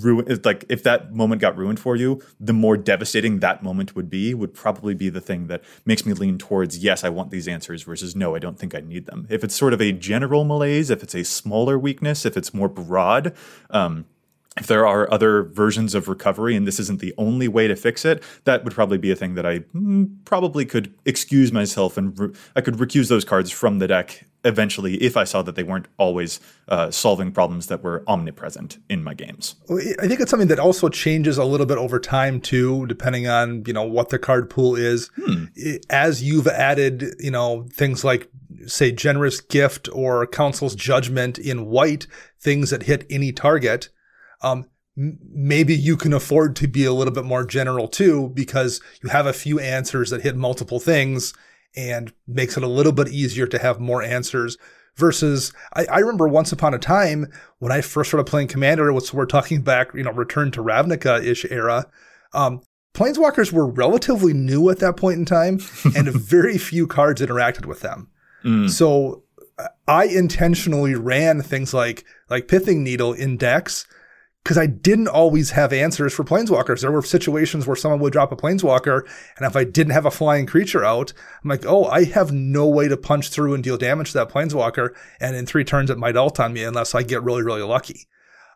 ruin like if that moment got ruined for you the more devastating that moment would be would probably be the thing that makes me lean towards yes i want these answers versus no i don't think i need them if it's sort of a general malaise if it's a smaller weakness if it's more broad um, if there are other versions of recovery and this isn't the only way to fix it, that would probably be a thing that I mm, probably could excuse myself and re- I could recuse those cards from the deck eventually if I saw that they weren't always uh, solving problems that were omnipresent in my games. I think it's something that also changes a little bit over time too, depending on you know what the card pool is. Hmm. As you've added, you know things like say generous gift or council's judgment in white, things that hit any target. Um, m- maybe you can afford to be a little bit more general too, because you have a few answers that hit multiple things and makes it a little bit easier to have more answers versus I, I remember once upon a time when I first started playing Commander, so we're talking back, you know, return to Ravnica-ish era. Um, Planeswalkers were relatively new at that point in time, and very few cards interacted with them. So uh, I intentionally ran things like like Pithing Needle in decks because I didn't always have answers for planeswalkers. There were situations where someone would drop a planeswalker, and if I didn't have a flying creature out, I'm like, oh, I have no way to punch through and deal damage to that planeswalker, and in three turns it might ult on me unless I get really, really lucky.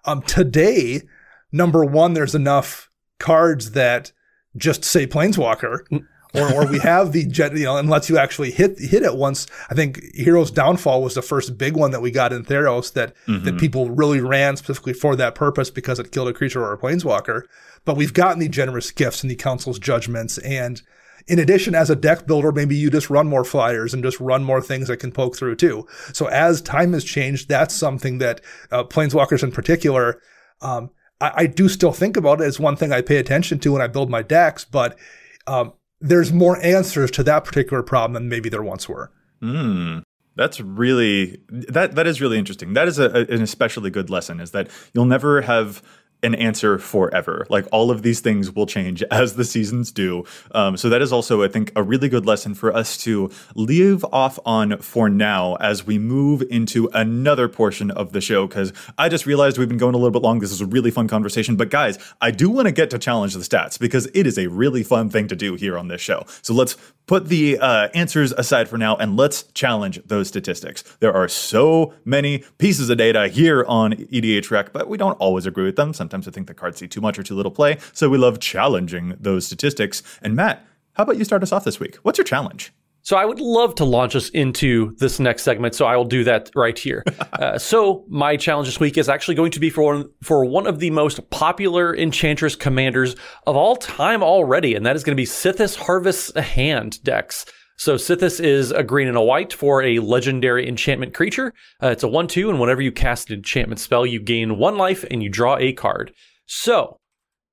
Um, today, number one, there's enough cards that just say planeswalker. Or, or we have the jet, you know, unless you actually hit hit it once. I think Hero's Downfall was the first big one that we got in Theros that that people really ran specifically for that purpose because it killed a creature or a planeswalker. But we've gotten the generous gifts and the council's judgments, and in addition, as a deck builder, maybe you just run more flyers and just run more things that can poke through too. So as time has changed, that's something that uh, planeswalkers in particular. Um, I, I do still think about it as one thing I pay attention to when I build my decks, but um, there's more answers to that particular problem than maybe there once were. Hmm. That's really that that is really interesting. That is a- an especially good lesson is that you'll never have an answer forever. Like all of these things will change as the seasons do. Um, so that is also, I think, a really good lesson for us to leave off on for now as we move into another portion of the show. Because I just realized we've been going a little bit long. This is a really fun conversation. But guys, I do want to get to challenge the stats because it is a really fun thing to do here on this show. So let's put the uh, answers aside for now and let's challenge those statistics. There are so many pieces of data here on EDH Rec, but we don't always agree with them. Sometimes I think the cards see too much or too little play. So we love challenging those statistics. And Matt, how about you start us off this week? What's your challenge? So I would love to launch us into this next segment. So I will do that right here. uh, so my challenge this week is actually going to be for one, for one of the most popular Enchantress commanders of all time already, and that is going to be Sythis Harvest Hand decks. So Sythis is a green and a white for a legendary enchantment creature. Uh, it's a one-two, and whenever you cast an enchantment spell, you gain one life and you draw a card. So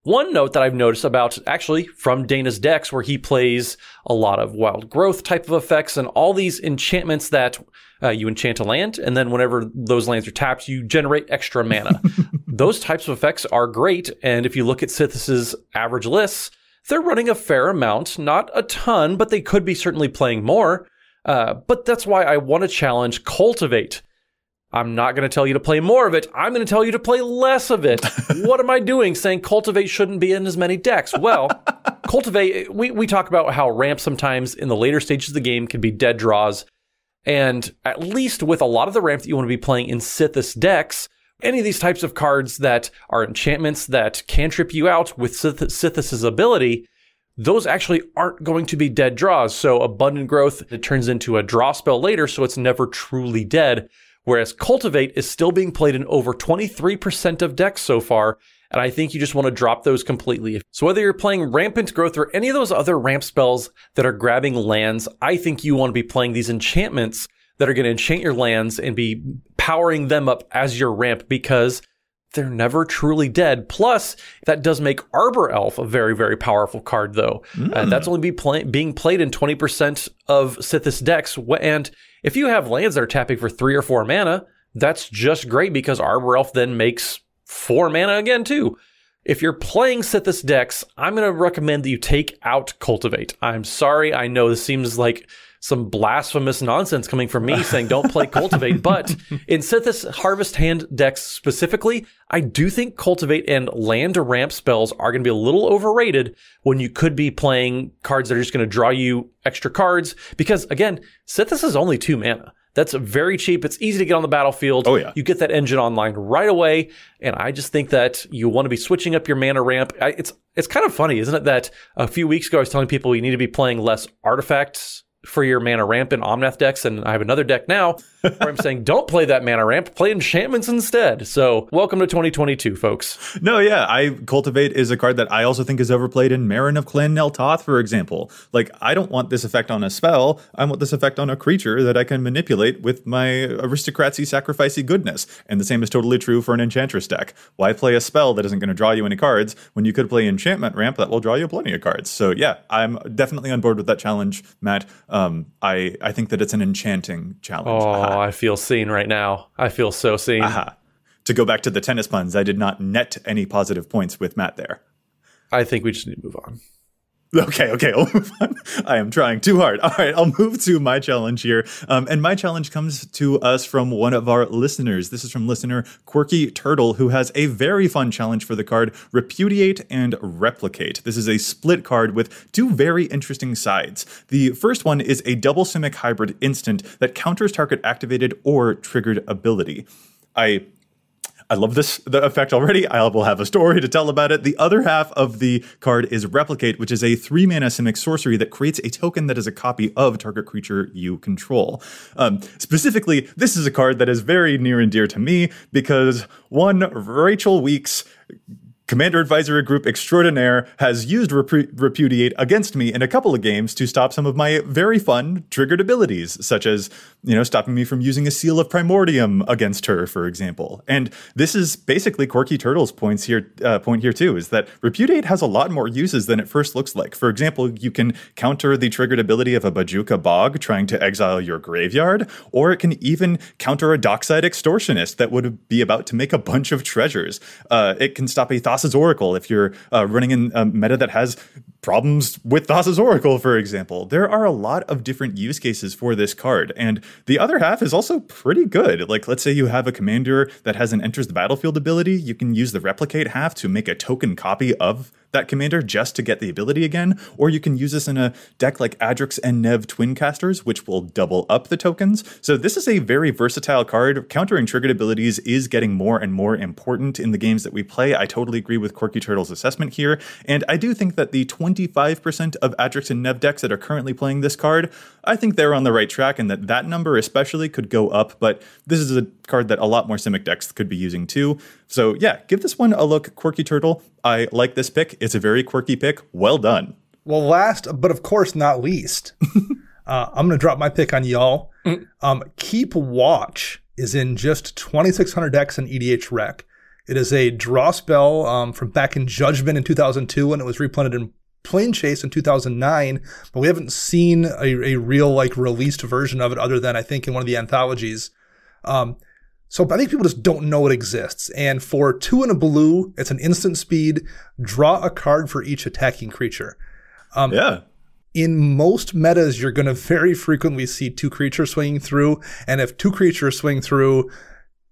one note that I've noticed about actually from Dana's decks, where he plays a lot of wild growth type of effects and all these enchantments that uh, you enchant a land, and then whenever those lands are tapped, you generate extra mana. those types of effects are great, and if you look at Sythis' average lists, they're running a fair amount, not a ton, but they could be certainly playing more. Uh, but that's why I want to challenge Cultivate. I'm not going to tell you to play more of it. I'm going to tell you to play less of it. what am I doing saying Cultivate shouldn't be in as many decks? Well, Cultivate, we, we talk about how ramp sometimes in the later stages of the game can be dead draws. And at least with a lot of the ramp that you want to be playing in Sythis decks, any of these types of cards that are enchantments that can trip you out with Sith- Sythis' ability, those actually aren't going to be dead draws. So abundant growth, it turns into a draw spell later, so it's never truly dead. Whereas cultivate is still being played in over 23% of decks so far. And I think you just want to drop those completely. So whether you're playing rampant growth or any of those other ramp spells that are grabbing lands, I think you want to be playing these enchantments that are going to enchant your lands and be powering them up as your ramp because they're never truly dead. Plus, that does make Arbor Elf a very, very powerful card, though. Uh, that's only be play- being played in 20% of Sythis decks. And if you have lands that are tapping for three or four mana, that's just great because Arbor Elf then makes four mana again, too. If you're playing Sythis decks, I'm going to recommend that you take out Cultivate. I'm sorry, I know this seems like some blasphemous nonsense coming from me saying don't play Cultivate, but in Sythis Harvest Hand decks specifically, I do think Cultivate and land to ramp spells are going to be a little overrated when you could be playing cards that are just going to draw you extra cards. Because again, Sythis is only two mana. That's very cheap. It's easy to get on the battlefield. Oh, yeah. You get that engine online right away. And I just think that you want to be switching up your mana ramp. I, it's, it's kind of funny, isn't it? That a few weeks ago I was telling people you need to be playing less artifacts for your mana ramp in Omnath decks, and I have another deck now where I'm saying don't play that mana ramp, play enchantments instead. So welcome to 2022, folks. No, yeah, I cultivate is a card that I also think is overplayed in Meren of Clan Nel Toth, for example. Like, I don't want this effect on a spell. I want this effect on a creature that I can manipulate with my aristocracy sacrificey goodness. And the same is totally true for an enchantress deck. Why play a spell that isn't going to draw you any cards when you could play enchantment ramp that will draw you plenty of cards? So yeah, I'm definitely on board with that challenge, Matt. Um, I I think that it's an enchanting challenge. Oh, Aha. I feel seen right now. I feel so seen. Aha. To go back to the tennis puns, I did not net any positive points with Matt there. I think we just need to move on. Okay, okay, I'll move on. I am trying too hard. All right, I'll move to my challenge here. Um, and my challenge comes to us from one of our listeners. This is from listener Quirky Turtle, who has a very fun challenge for the card Repudiate and Replicate. This is a split card with two very interesting sides. The first one is a double simic hybrid instant that counters target activated or triggered ability. I I love this the effect already. I will have a story to tell about it. The other half of the card is Replicate, which is a three mana simic sorcery that creates a token that is a copy of target creature you control. Um, specifically, this is a card that is very near and dear to me because one, Rachel Weeks Commander Advisory Group extraordinaire has used repu- Repudiate against me in a couple of games to stop some of my very fun triggered abilities, such as, you know, stopping me from using a Seal of Primordium against her, for example. And this is basically Quirky Turtle's points here, uh, point here too, is that Repudiate has a lot more uses than it first looks like. For example, you can counter the triggered ability of a Bojuka Bog trying to exile your graveyard, or it can even counter a Dockside Extortionist that would be about to make a bunch of treasures. Uh, it can stop a Thassa's Oracle if you're uh, running in a meta that has problems with Thassa's Oracle, for example. There are a lot of different use cases for this card, and the other half is also pretty good. Like, let's say you have a commander that has an enters the battlefield ability, you can use the replicate half to make a token copy of that commander just to get the ability again, or you can use this in a deck like Adrix and Nev Twin Casters, which will double up the tokens. So this is a very versatile card. Countering triggered abilities is getting more and more important in the games that we play. I totally agree with Quirky Turtle's assessment here, and I do think that the 25% of Adrix and Nev decks that are currently playing this card, I think they're on the right track, and that that number especially could go up. But this is a card that a lot more Simic decks could be using too. So yeah, give this one a look, Quirky Turtle. I like this pick. It's a very quirky pick. Well done. Well, last but of course not least, uh, I'm going to drop my pick on y'all. Um, Keep Watch is in just 2,600 decks in EDH Rec. It is a draw spell um, from back in Judgment in 2002, when it was reprinted in Plane Chase in 2009. But we haven't seen a, a real like released version of it, other than I think in one of the anthologies. Um, so I think people just don't know it exists. And for two and a blue, it's an instant speed. Draw a card for each attacking creature. Um, Yeah. in most metas, you're going to very frequently see two creatures swinging through. And if two creatures swing through,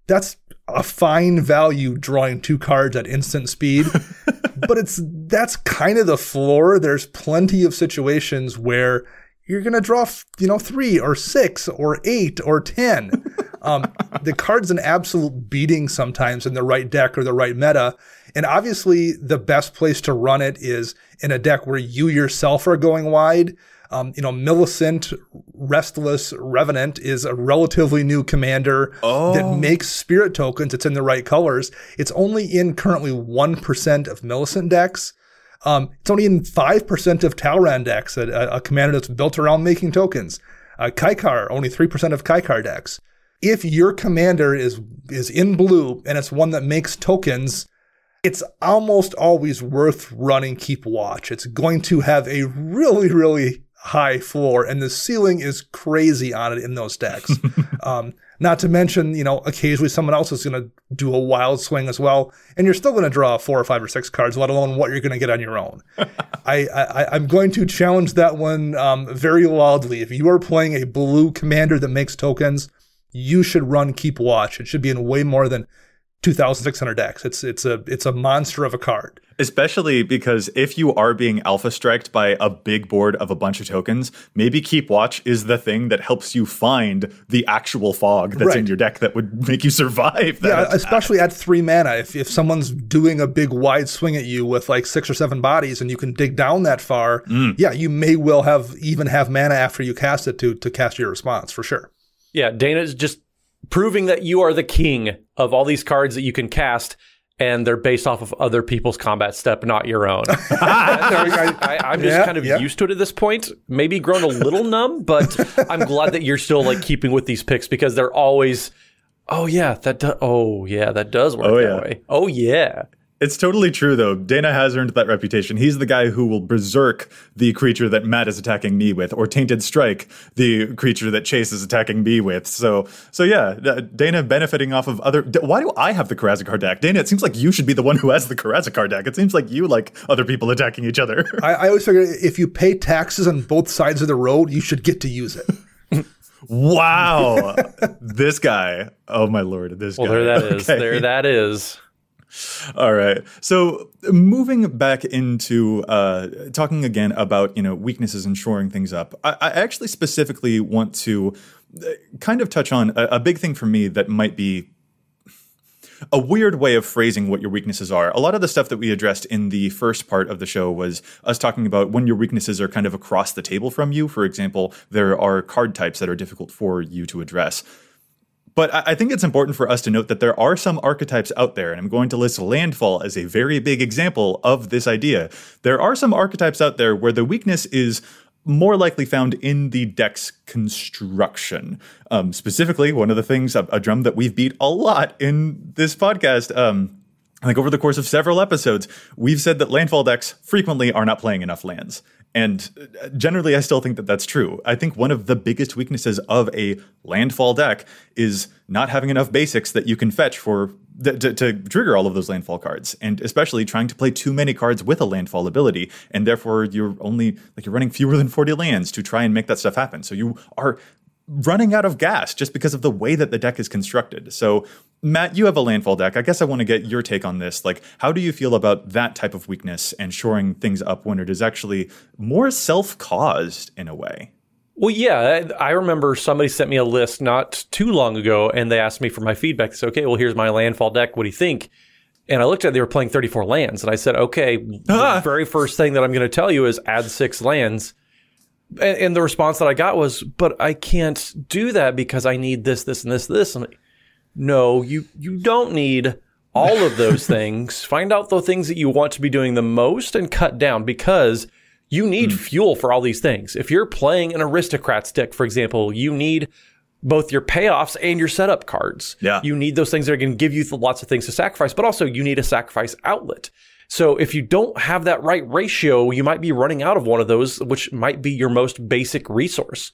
that's a fine value drawing two cards at instant speed. but it's that's kind of the floor. There's plenty of situations where you're going to draw, you know, three or six or eight or 10. Um, the card's an absolute beating sometimes in the right deck or the right meta. And obviously, the best place to run it is in a deck where you yourself are going wide. Um, you know, Millicent Restless Revenant is a relatively new commander that makes spirit tokens. It's in the right colors. It's only in currently 1% of Millicent decks. Um, it's only in 5% of Talrand decks, a, a commander that's built around making tokens. Uh, Kykar, only 3% of Kykar decks. If your commander is, is in blue and it's one that makes tokens, it's almost always worth running Keep Watch. It's going to have a really, really high floor, and the ceiling is crazy on it in those decks. um, not to mention, you know, occasionally someone else is going to do a wild swing as well, and you're still going to draw four or five or six cards, let alone what you're going to get on your own. I, I, I'm going to challenge that one um, very loudly. If you are playing a blue commander that makes tokens, you should run Keep Watch. It should be in way more than 2,600 decks. It's it's a it's a monster of a card. Especially because if you are being alpha striked by a big board of a bunch of tokens, maybe Keep Watch is the thing that helps you find the actual fog that's Right. in your deck that would make you survive. That Yeah, attack. especially at three mana. If, if someone's doing a big wide swing at you with like six or seven bodies and you can dig down that far, mm. yeah, you may well have even have mana after you cast it to to cast your response for sure. Yeah, Dana's just proving that you are the king of all these cards that you can cast, and they're based off of other people's combat step, not your own. I, am just Yeah, kind of yeah. used to it at this point. Maybe grown a little numb, but I'm glad that you're still like keeping with these picks because they're always. Oh yeah, that do- oh yeah, that does work Oh, that yeah. way. Oh yeah. It's totally true, though. Dana has earned that reputation. He's the guy who will berserk the creature that Matt is attacking me with, or Tainted Strike the creature that Chase is attacking me with. So, so yeah, uh, Dana benefiting off of other. Why do I have the Karazikar deck? Dana, it seems like you should be the one who has the Karazikar deck. It seems like you like other people attacking each other. I, I always figure if you pay taxes on both sides of the road, you should get to use it. wow, this guy. Oh my lord, this Well, guy. there that is. Okay. There that is. All right. So moving back into uh, talking again about you know weaknesses and shoring things up, I, I actually specifically want to uh, kind of touch on a, a big thing for me that might be a weird way of phrasing what your weaknesses are. A lot of the stuff that we addressed in the first part of the show was us talking about when your weaknesses are kind of across the table from you. For example, there are card types that are difficult for you to address. But I think it's important for us to note that there are some archetypes out there, and I'm going to list Landfall as a very big example of this idea. There are some archetypes out there where the weakness is more likely found in the deck's construction. Um, specifically, one of the things, a, a drum that we've beat a lot in this podcast, um, think over the course of several episodes, we've said that landfall decks frequently are not playing enough lands. And uh, generally, I still think that that's true. I think one of the biggest weaknesses of a landfall deck is not having enough basics that you can fetch for th- to, to trigger all of those landfall cards, and especially trying to play too many cards with a landfall ability, and therefore you're only like you're running fewer than forty lands to try and make that stuff happen. So you are running out of gas just because of the way that the deck is constructed. So, Matt, you have a landfall deck. I guess I want to get your take on this. Like, how do you feel about that type of weakness and shoring things up when it is actually more self caused in a way? Well, yeah, I remember somebody sent me a list not too long ago, and they asked me for my feedback. They said, "Okay, well, here's my landfall deck. What do you think?" And I looked at it, they were playing 34 lands, and I said, "Okay, the very first thing that I'm going to tell you is add six lands." And, and the response that I got was, "But I can't do that because I need this, this, and this, this." And like, no, you you don't need all of those things. Find out the things that you want to be doing the most and cut down because you need hmm. fuel for all these things. If you're playing an aristocrat stick, for example, you need both your payoffs and your setup cards. Yeah. You need those things that are going to give you lots of things to sacrifice, but also you need a sacrifice outlet. So if you don't have that right ratio, you might be running out of one of those, which might be your most basic resource.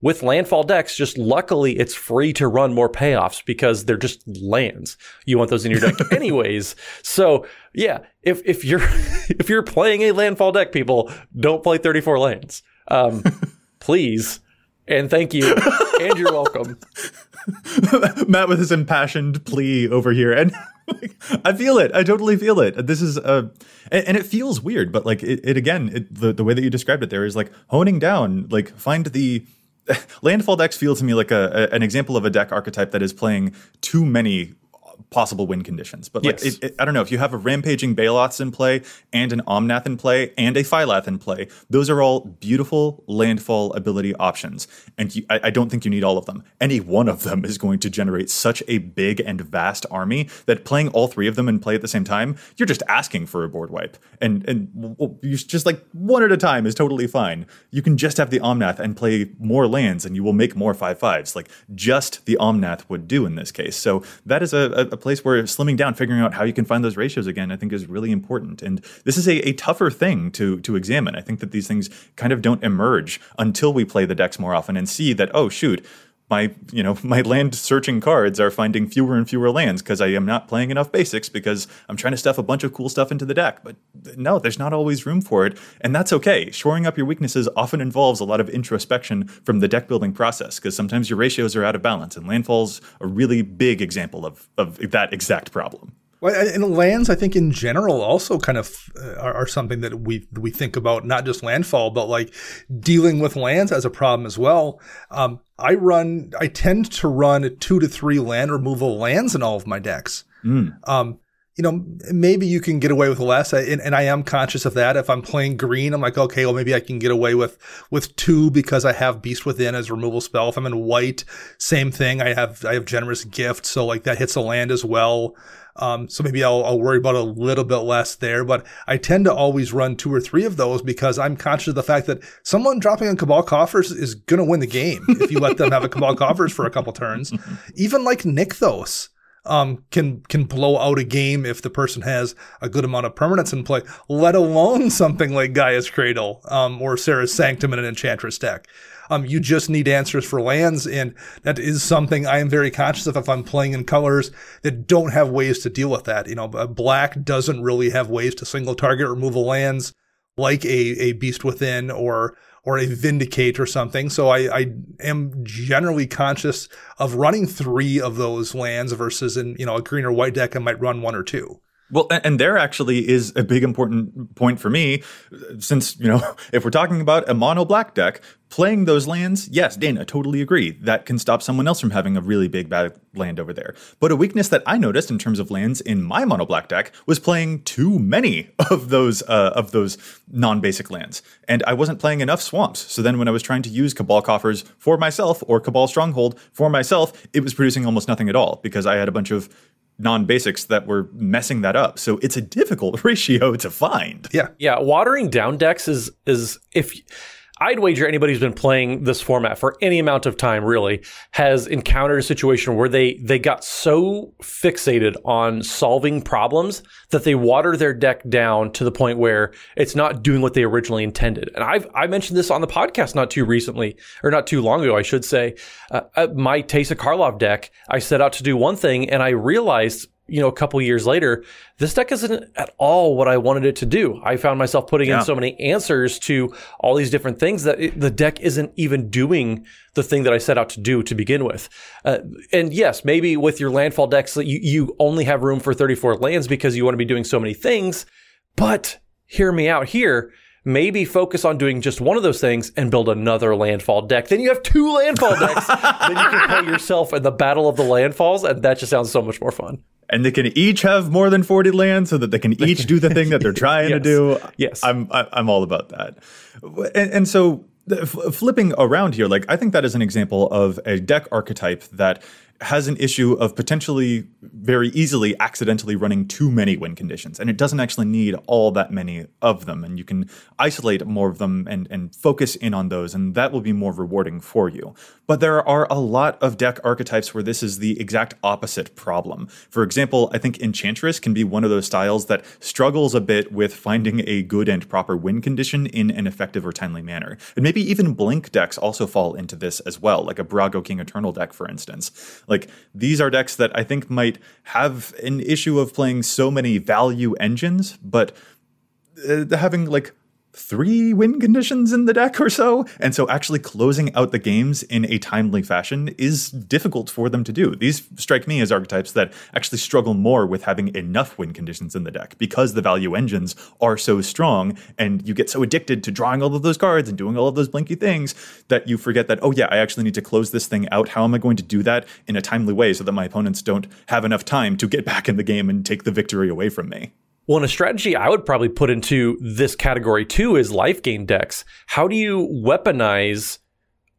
With landfall decks, just luckily it's free to run more payoffs because they're just lands. You want those in your deck anyways. So yeah, if if you're if you're playing a landfall deck, people don't play 34 lands. Um, please and thank you and you're welcome. Matt with his impassioned plea over here, and like, I feel it. I totally feel it. This is uh, and, and it feels weird, but like it, it again, it, the the way that you described it there is like honing down. Like find the landfall decks feel to me like a, a an example of a deck archetype that is playing too many possible win conditions. But like, Yes. it, it- I don't know if you have a rampaging Baloths in play and an Omnath in play and a Phylath in play. Those are all beautiful landfall ability options, and you, I, I don't think you need all of them. Any one of them is going to generate such a big and vast army that playing all three of them in play at the same time, you're just asking for a board wipe. And and w- w- you s- just like one at a time is totally fine. You can just have the Omnath and play more lands, and you will make more five fives. Like just the Omnath would do in this case. So that is a, a place where slimming down, figuring out how you can find those ratios again, I think is really important. And this is a, a tougher thing to to examine. I think that these things kind of don't emerge until we play the decks more often and see that oh shoot. My you know my land searching cards are finding fewer and fewer lands because I am not playing enough basics because I'm trying to stuff a bunch of cool stuff into the deck. But no, there's not always room for it, and that's okay. Shoring up your weaknesses often involves a lot of introspection from the deck building process because sometimes your ratios are out of balance, and landfall's a really big example of of that exact problem. Well, and lands, I think in general, also kind of uh, are, are, something that we we think about not just landfall, but like dealing with lands as a problem as well. Um, I run, I tend to run two to three land removal lands in all of my decks. Mm. Um, you know, maybe you can get away with less, and, and, I am conscious of that. If I'm playing green, I'm like, okay, well, maybe I can get away with with two because I have Beast Within as removal spell. If I'm in white, same thing. I have I have Generous Gift, so like that hits a land as well. Um, so maybe I'll, I'll worry about a little bit less there, but I tend to always run two or three of those because I'm conscious of the fact that someone dropping on Cabal Coffers is going to win the game if you let them have a Cabal Coffers for a couple turns. Even like Nykthos um, can can blow out a game if the person has a good amount of permanents in play, let alone something like Gaea's Cradle um, or Serra's Sanctum in an Enchantress deck. Um, you just need answers for lands, and that is something I am very conscious of if I'm playing in colors that don't have ways to deal with that. You know, black doesn't really have ways to single target removal lands like a, a Beast Within or or a Vindicate or something. So I, I am generally conscious of running three of those lands versus in you know a green or white deck I might run one or two. Well, and there actually is a big important point for me, since, you know, if we're talking about a mono black deck, playing those lands, yes, Dana, totally agree. That can stop someone else from having a really big bad land over there. But a weakness that I noticed in terms of lands in my mono black deck was playing too many of those uh, of those non-basic lands, and I wasn't playing enough swamps. So then, when I was trying to use Cabal Coffers for myself or Cabal Stronghold for myself, it was producing almost nothing at all because I had a bunch of non-basics that were messing that up. So it's a difficult ratio to find. Yeah. Yeah, watering down decks is is if I'd wager anybody who's been playing this format for any amount of time really has encountered a situation where they they got so fixated on solving problems that they water their deck down to the point where it's not doing what they originally intended. And I've I mentioned this on the podcast not too recently or not too long ago, I should say. Uh, my Teysa Karlov deck, I set out to do one thing and I realized you know, a couple years later, this deck isn't at all what I wanted it to do. I found myself putting yeah. in so many answers to all these different things that it, the deck isn't even doing the thing that I set out to do to begin with. Uh, and yes, maybe with your landfall decks, you, you only have room for 34 lands because you want to be doing so many things. But hear me out here maybe focus on doing just one of those things and build another landfall deck. Then you have two landfall decks. then you can play yourself in the battle of the landfalls, and that just sounds so much more fun and they can each have more than 40 lands so that they can each do the thing that they're trying yes. to do. Yes. I'm I'm all about that. And, and so flipping around here, like I think that is an example of a deck archetype that has an issue of potentially very easily accidentally running too many win conditions. And it doesn't actually need all that many of them. And you can isolate more of them and, and focus in on those, and that will be more rewarding for you. But there are a lot of deck archetypes where this is the exact opposite problem. For example, I think Enchantress can be one of those styles that struggles a bit with finding a good and proper win condition in an effective or timely manner. And maybe even Blink decks also fall into this as well, like a Brago King Eternal deck, for instance like these are decks that I think might have an issue of playing so many value engines, but uh, having like three win conditions in the deck or so. And so actually closing out the games in a timely fashion is difficult for them to do. These strike me as archetypes that actually struggle more with having enough win conditions in the deck because the value engines are so strong and you get so addicted to drawing all of those cards and doing all of those blinky things that you forget that, oh yeah, I actually need to close this thing out. How am I going to do that in a timely way so that my opponents don't have enough time to get back in the game and take the victory away from me? Well, and a strategy I would probably put into this category too is life gain decks. How do you weaponize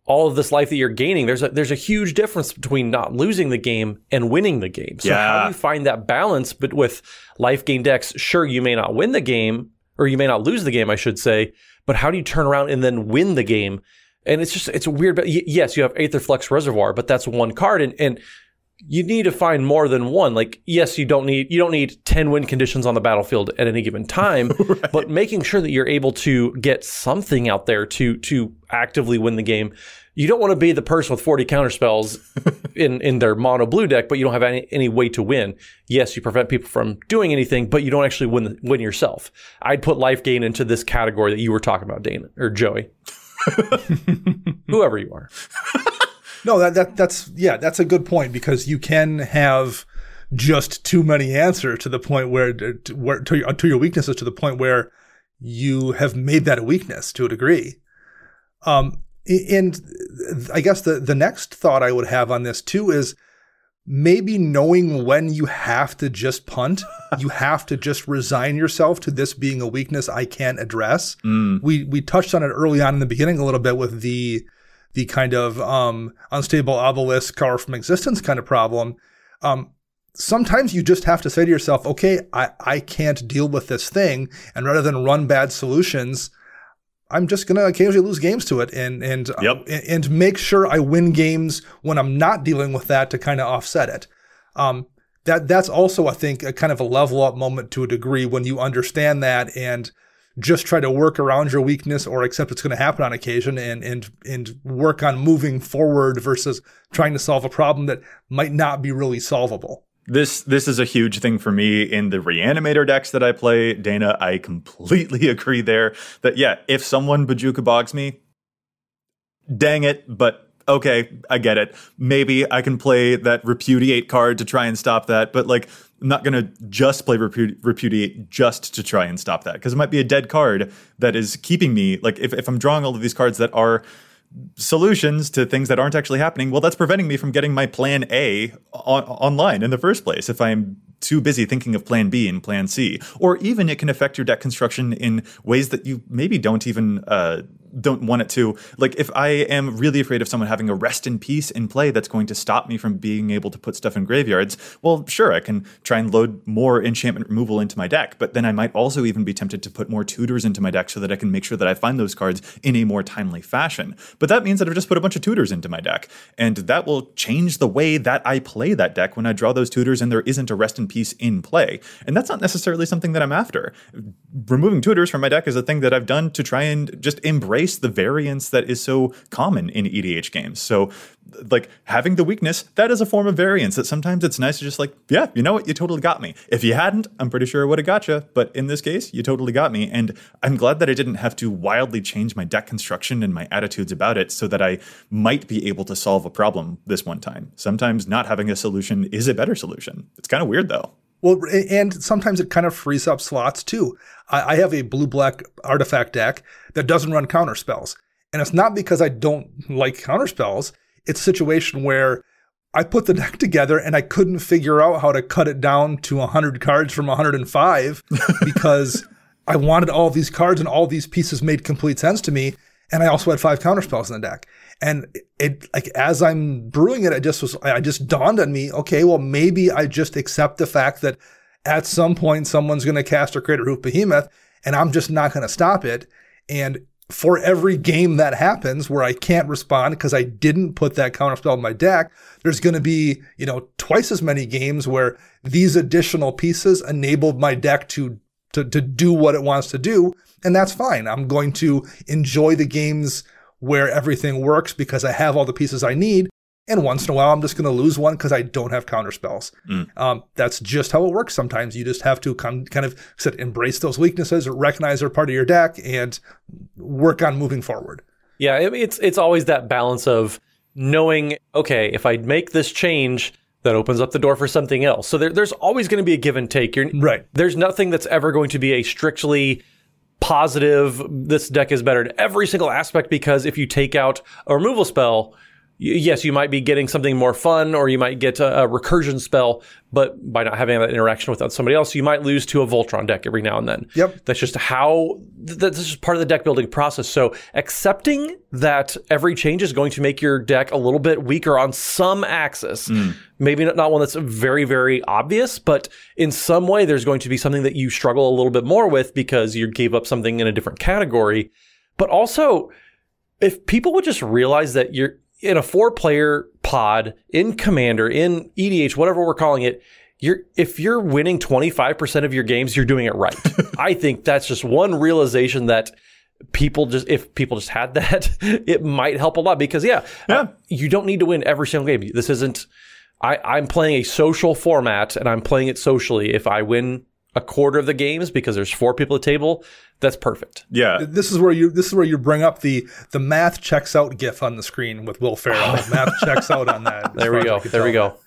all of this life that you're gaining? There's a there's a huge difference between not losing the game and winning the game. So yeah. how do you find that balance? But with life gain decks, sure you may not win the game, or you may not lose the game, I should say. But how do you turn around and then win the game? And it's just it's weird. But yes, you have Aetherflux Reservoir, but that's one card, and and you need to find more than one. Like, yes, you don't need you don't need ten win conditions on the battlefield at any given time, but making sure that you're able to get something out there to to actively win the game. You don't want to be the person with 40 counter spells in, in their mono blue deck, but you don't have any, any way to win. Yes, you prevent people from doing anything, but you don't actually win win yourself. I'd put life gain into this category that you were talking about, Dana or Joey, whoever you are. No, that, that that's yeah, that's a good point because you can have just too many answers to the point where to, where to, your, to your weaknesses to the point where you have made that a weakness to a degree. Um, and I guess the the next thought I would have on this too is maybe knowing when you have to just punt, you have to just resign yourself to this being a weakness I can't address. We we touched on it early on in the beginning a little bit with the the kind of um, unstable obelisk car from existence kind of problem. Um, sometimes you just have to say to yourself, okay, I, I can't deal with this thing. And rather than run bad solutions, I'm just going to occasionally lose games to it and, and, uh, and make sure I win games when I'm not dealing with that to kind of offset it. Um, that, that's also, I think, a kind of a level up moment to a degree when you understand that and just try to work around your weakness or accept it's going to happen on occasion and, and, and work on moving forward versus trying to solve a problem that might not be really solvable. This this is a huge thing for me in the reanimator decks that I play. Dana, I completely agree there that yeah, if someone Bojuka bogs me, dang it, but okay, I get it. Maybe I can play that repudiate card to try and stop that, but like I'm not going to just play repu- repudiate just to try and stop that because it might be a dead card that is keeping me like if, if I'm drawing all of these cards that are solutions to things that aren't actually happening, well, that's preventing me from getting my plan A on, online in the first place. If I'm too busy thinking of plan B and plan C, or even it can affect your deck construction in ways that you maybe don't even uh, don't want it to. Like if I am really afraid of someone having a rest in peace in play that's going to stop me from being able to put stuff in graveyards, well, sure, I can try and load more enchantment removal into my deck, but then I might also even be tempted to put more tutors into my deck so that I can make sure that I find those cards in a more timely fashion. But that means that I've just put a bunch of tutors into my deck, and that will change the way that I play that deck when I draw those tutors and there isn't a rest in peace in play. And that's not necessarily something that I'm after. Removing tutors from my deck is a thing that I've done to try and just embrace the variance that is so common in EDH games. So, like having the weakness, that is a form of variance that sometimes it's nice to just like, yeah, you know what, you totally got me. If you hadn't, I'm pretty sure I would have got you. But in this case, you totally got me. And I'm glad that I didn't have to wildly change my deck construction and my attitudes about it so that I might be able to solve a problem this one time. Sometimes not having a solution is a better solution. It's kind of weird though. Well, and sometimes it kind of frees up slots too. I, I have a blue black artifact deck that doesn't run counter spells. And it's not because I don't like counter spells. It's a situation where I put the deck together and I couldn't figure out how to cut it down to 100 cards from 105 because I wanted all these cards and all these pieces made complete sense to me. And I also had five counterspells in the deck. And it, like, as I'm brewing it, I just was, I just dawned on me, okay, well, maybe I just accept the fact that at some point someone's going to cast or create a Roof Behemoth and I'm just not going to stop it. And for every game that happens where I can't respond because I didn't put that counterspell in my deck, there's going to be, you know, twice as many games where these additional pieces enabled my deck to, to, to do what it wants to do. And that's fine. I'm going to enjoy the games where everything works because I have all the pieces I need. And once in a while, I'm just going to lose one because I don't have counter spells. Um, that's just how it works. Sometimes you just have to come, kind of said, embrace those weaknesses, recognize they're part of your deck, and work on moving forward. Yeah, it's it's always that balance of knowing, okay, if I make this change, that opens up the door for something else. So there, there's always going to be a give and take. You're, Right. There's nothing that's ever going to be a strictly positive. This deck is better in every single aspect because if you take out a removal spell. Yes, you might be getting something more fun, or you might get a, a recursion spell, but by not having that interaction with somebody else, you might lose to a Voltron deck every now and then. Yep. That's just how th- that's just part of the deck building process. So accepting that every change is going to make your deck a little bit weaker on some axis, mm. maybe not, not one that's very, very obvious, but in some way there's going to be something that you struggle a little bit more with because you gave up something in a different category. But also, if people would just realize that you're in a four player pod, in Commander, in EDH, whatever we're calling it, you're if you're winning 25% of your games, you're doing it right. I think that's just one realization that people just if people just had that, it might help a lot because yeah, uh, you don't need to win every single game. This isn't I, I'm playing a social format and I'm playing it socially. If I win a quarter of the games because there's four people at the table, that's perfect. Yeah. This is where you this is where you bring up the the math checks out gif on the screen with Will Ferrell. math checks out on that. There we go. I can There we go.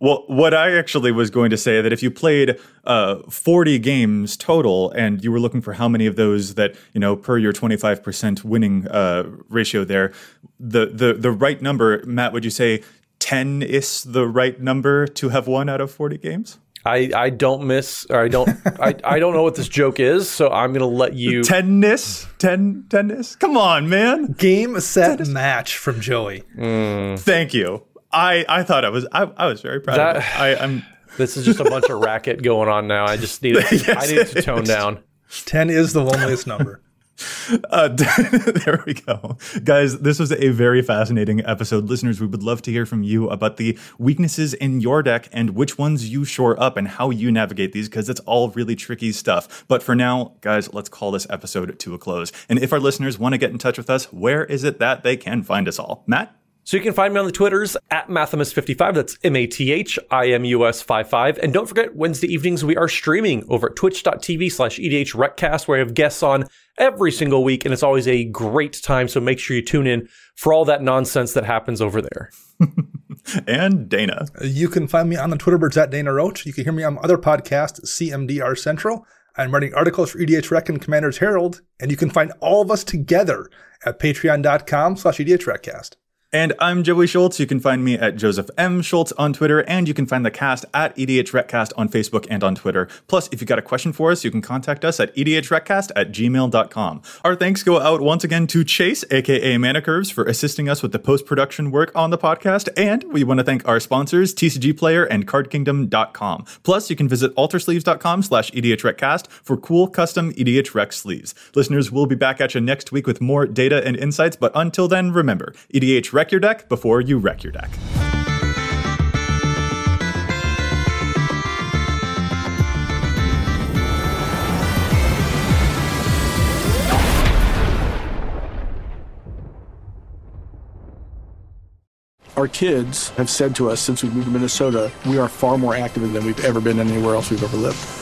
Well, what I actually was going to say that if you played uh, 40 games total and you were looking for how many of those that, you know, per your 25% winning uh, ratio there, the, the, the right number, Matt, would you say 10 is the right number to have won out of 40 games? I, I don't miss or I don't I, I don't know what this joke is, so I'm gonna let you 10 is? 10, 10 is? Come on, man. Game set match from Joey. Mm. Thank you. I, I thought I was I, I was very proud of That- it. I, I'm this is just a bunch of racket going on now. I just need I need to tone down. Ten is the loneliest number. Uh, there we go. Guys, this was a very fascinating episode. Listeners, we would love to hear from you about the weaknesses in your deck and which ones you shore up and how you navigate these because it's all really tricky stuff. But for now, guys, let's call this episode to a close. And if our listeners want to get in touch with us, where is it that they can find us all? Matt? So you can find me on the Twitters at Mathimus55. That's M A T H I M U S 55. And don't forget, Wednesday evenings we are streaming over at twitch.tv slash EDH Recast, where I have guests on every single week. And it's always a great time. So make sure you tune in for all that nonsense that happens over there. And Dana. You can find me on the Twitter birds at Dana Roach. You can hear me on other podcast, CMDR Central. I'm writing articles for EDH Rec and Commander's Herald, and you can find all of us together at patreon.com slash E EDH Recast. And I'm Joey Schultz. You can find me at Joseph M. Schultz on Twitter, and you can find the cast at EDH Recast on Facebook and on Twitter. Plus, if you've got a question for us, you can contact us at E edhrecast at gmail.com. Our thanks go out once again to Chase, aka Manicurves, for assisting us with the post production work on the podcast. And we want to thank our sponsors, TCG Player and CardKingdom.com. Plus, you can visit altersleeves.com slash EDH Recast for cool custom EDH Rec sleeves. Listeners, we'll be back at you next week with more data and insights, but until then, remember EDH Wreck your deck before you wreck your deck. Our kids have said to us since we moved to Minnesota, we are far more active than we've ever been anywhere else we've ever lived.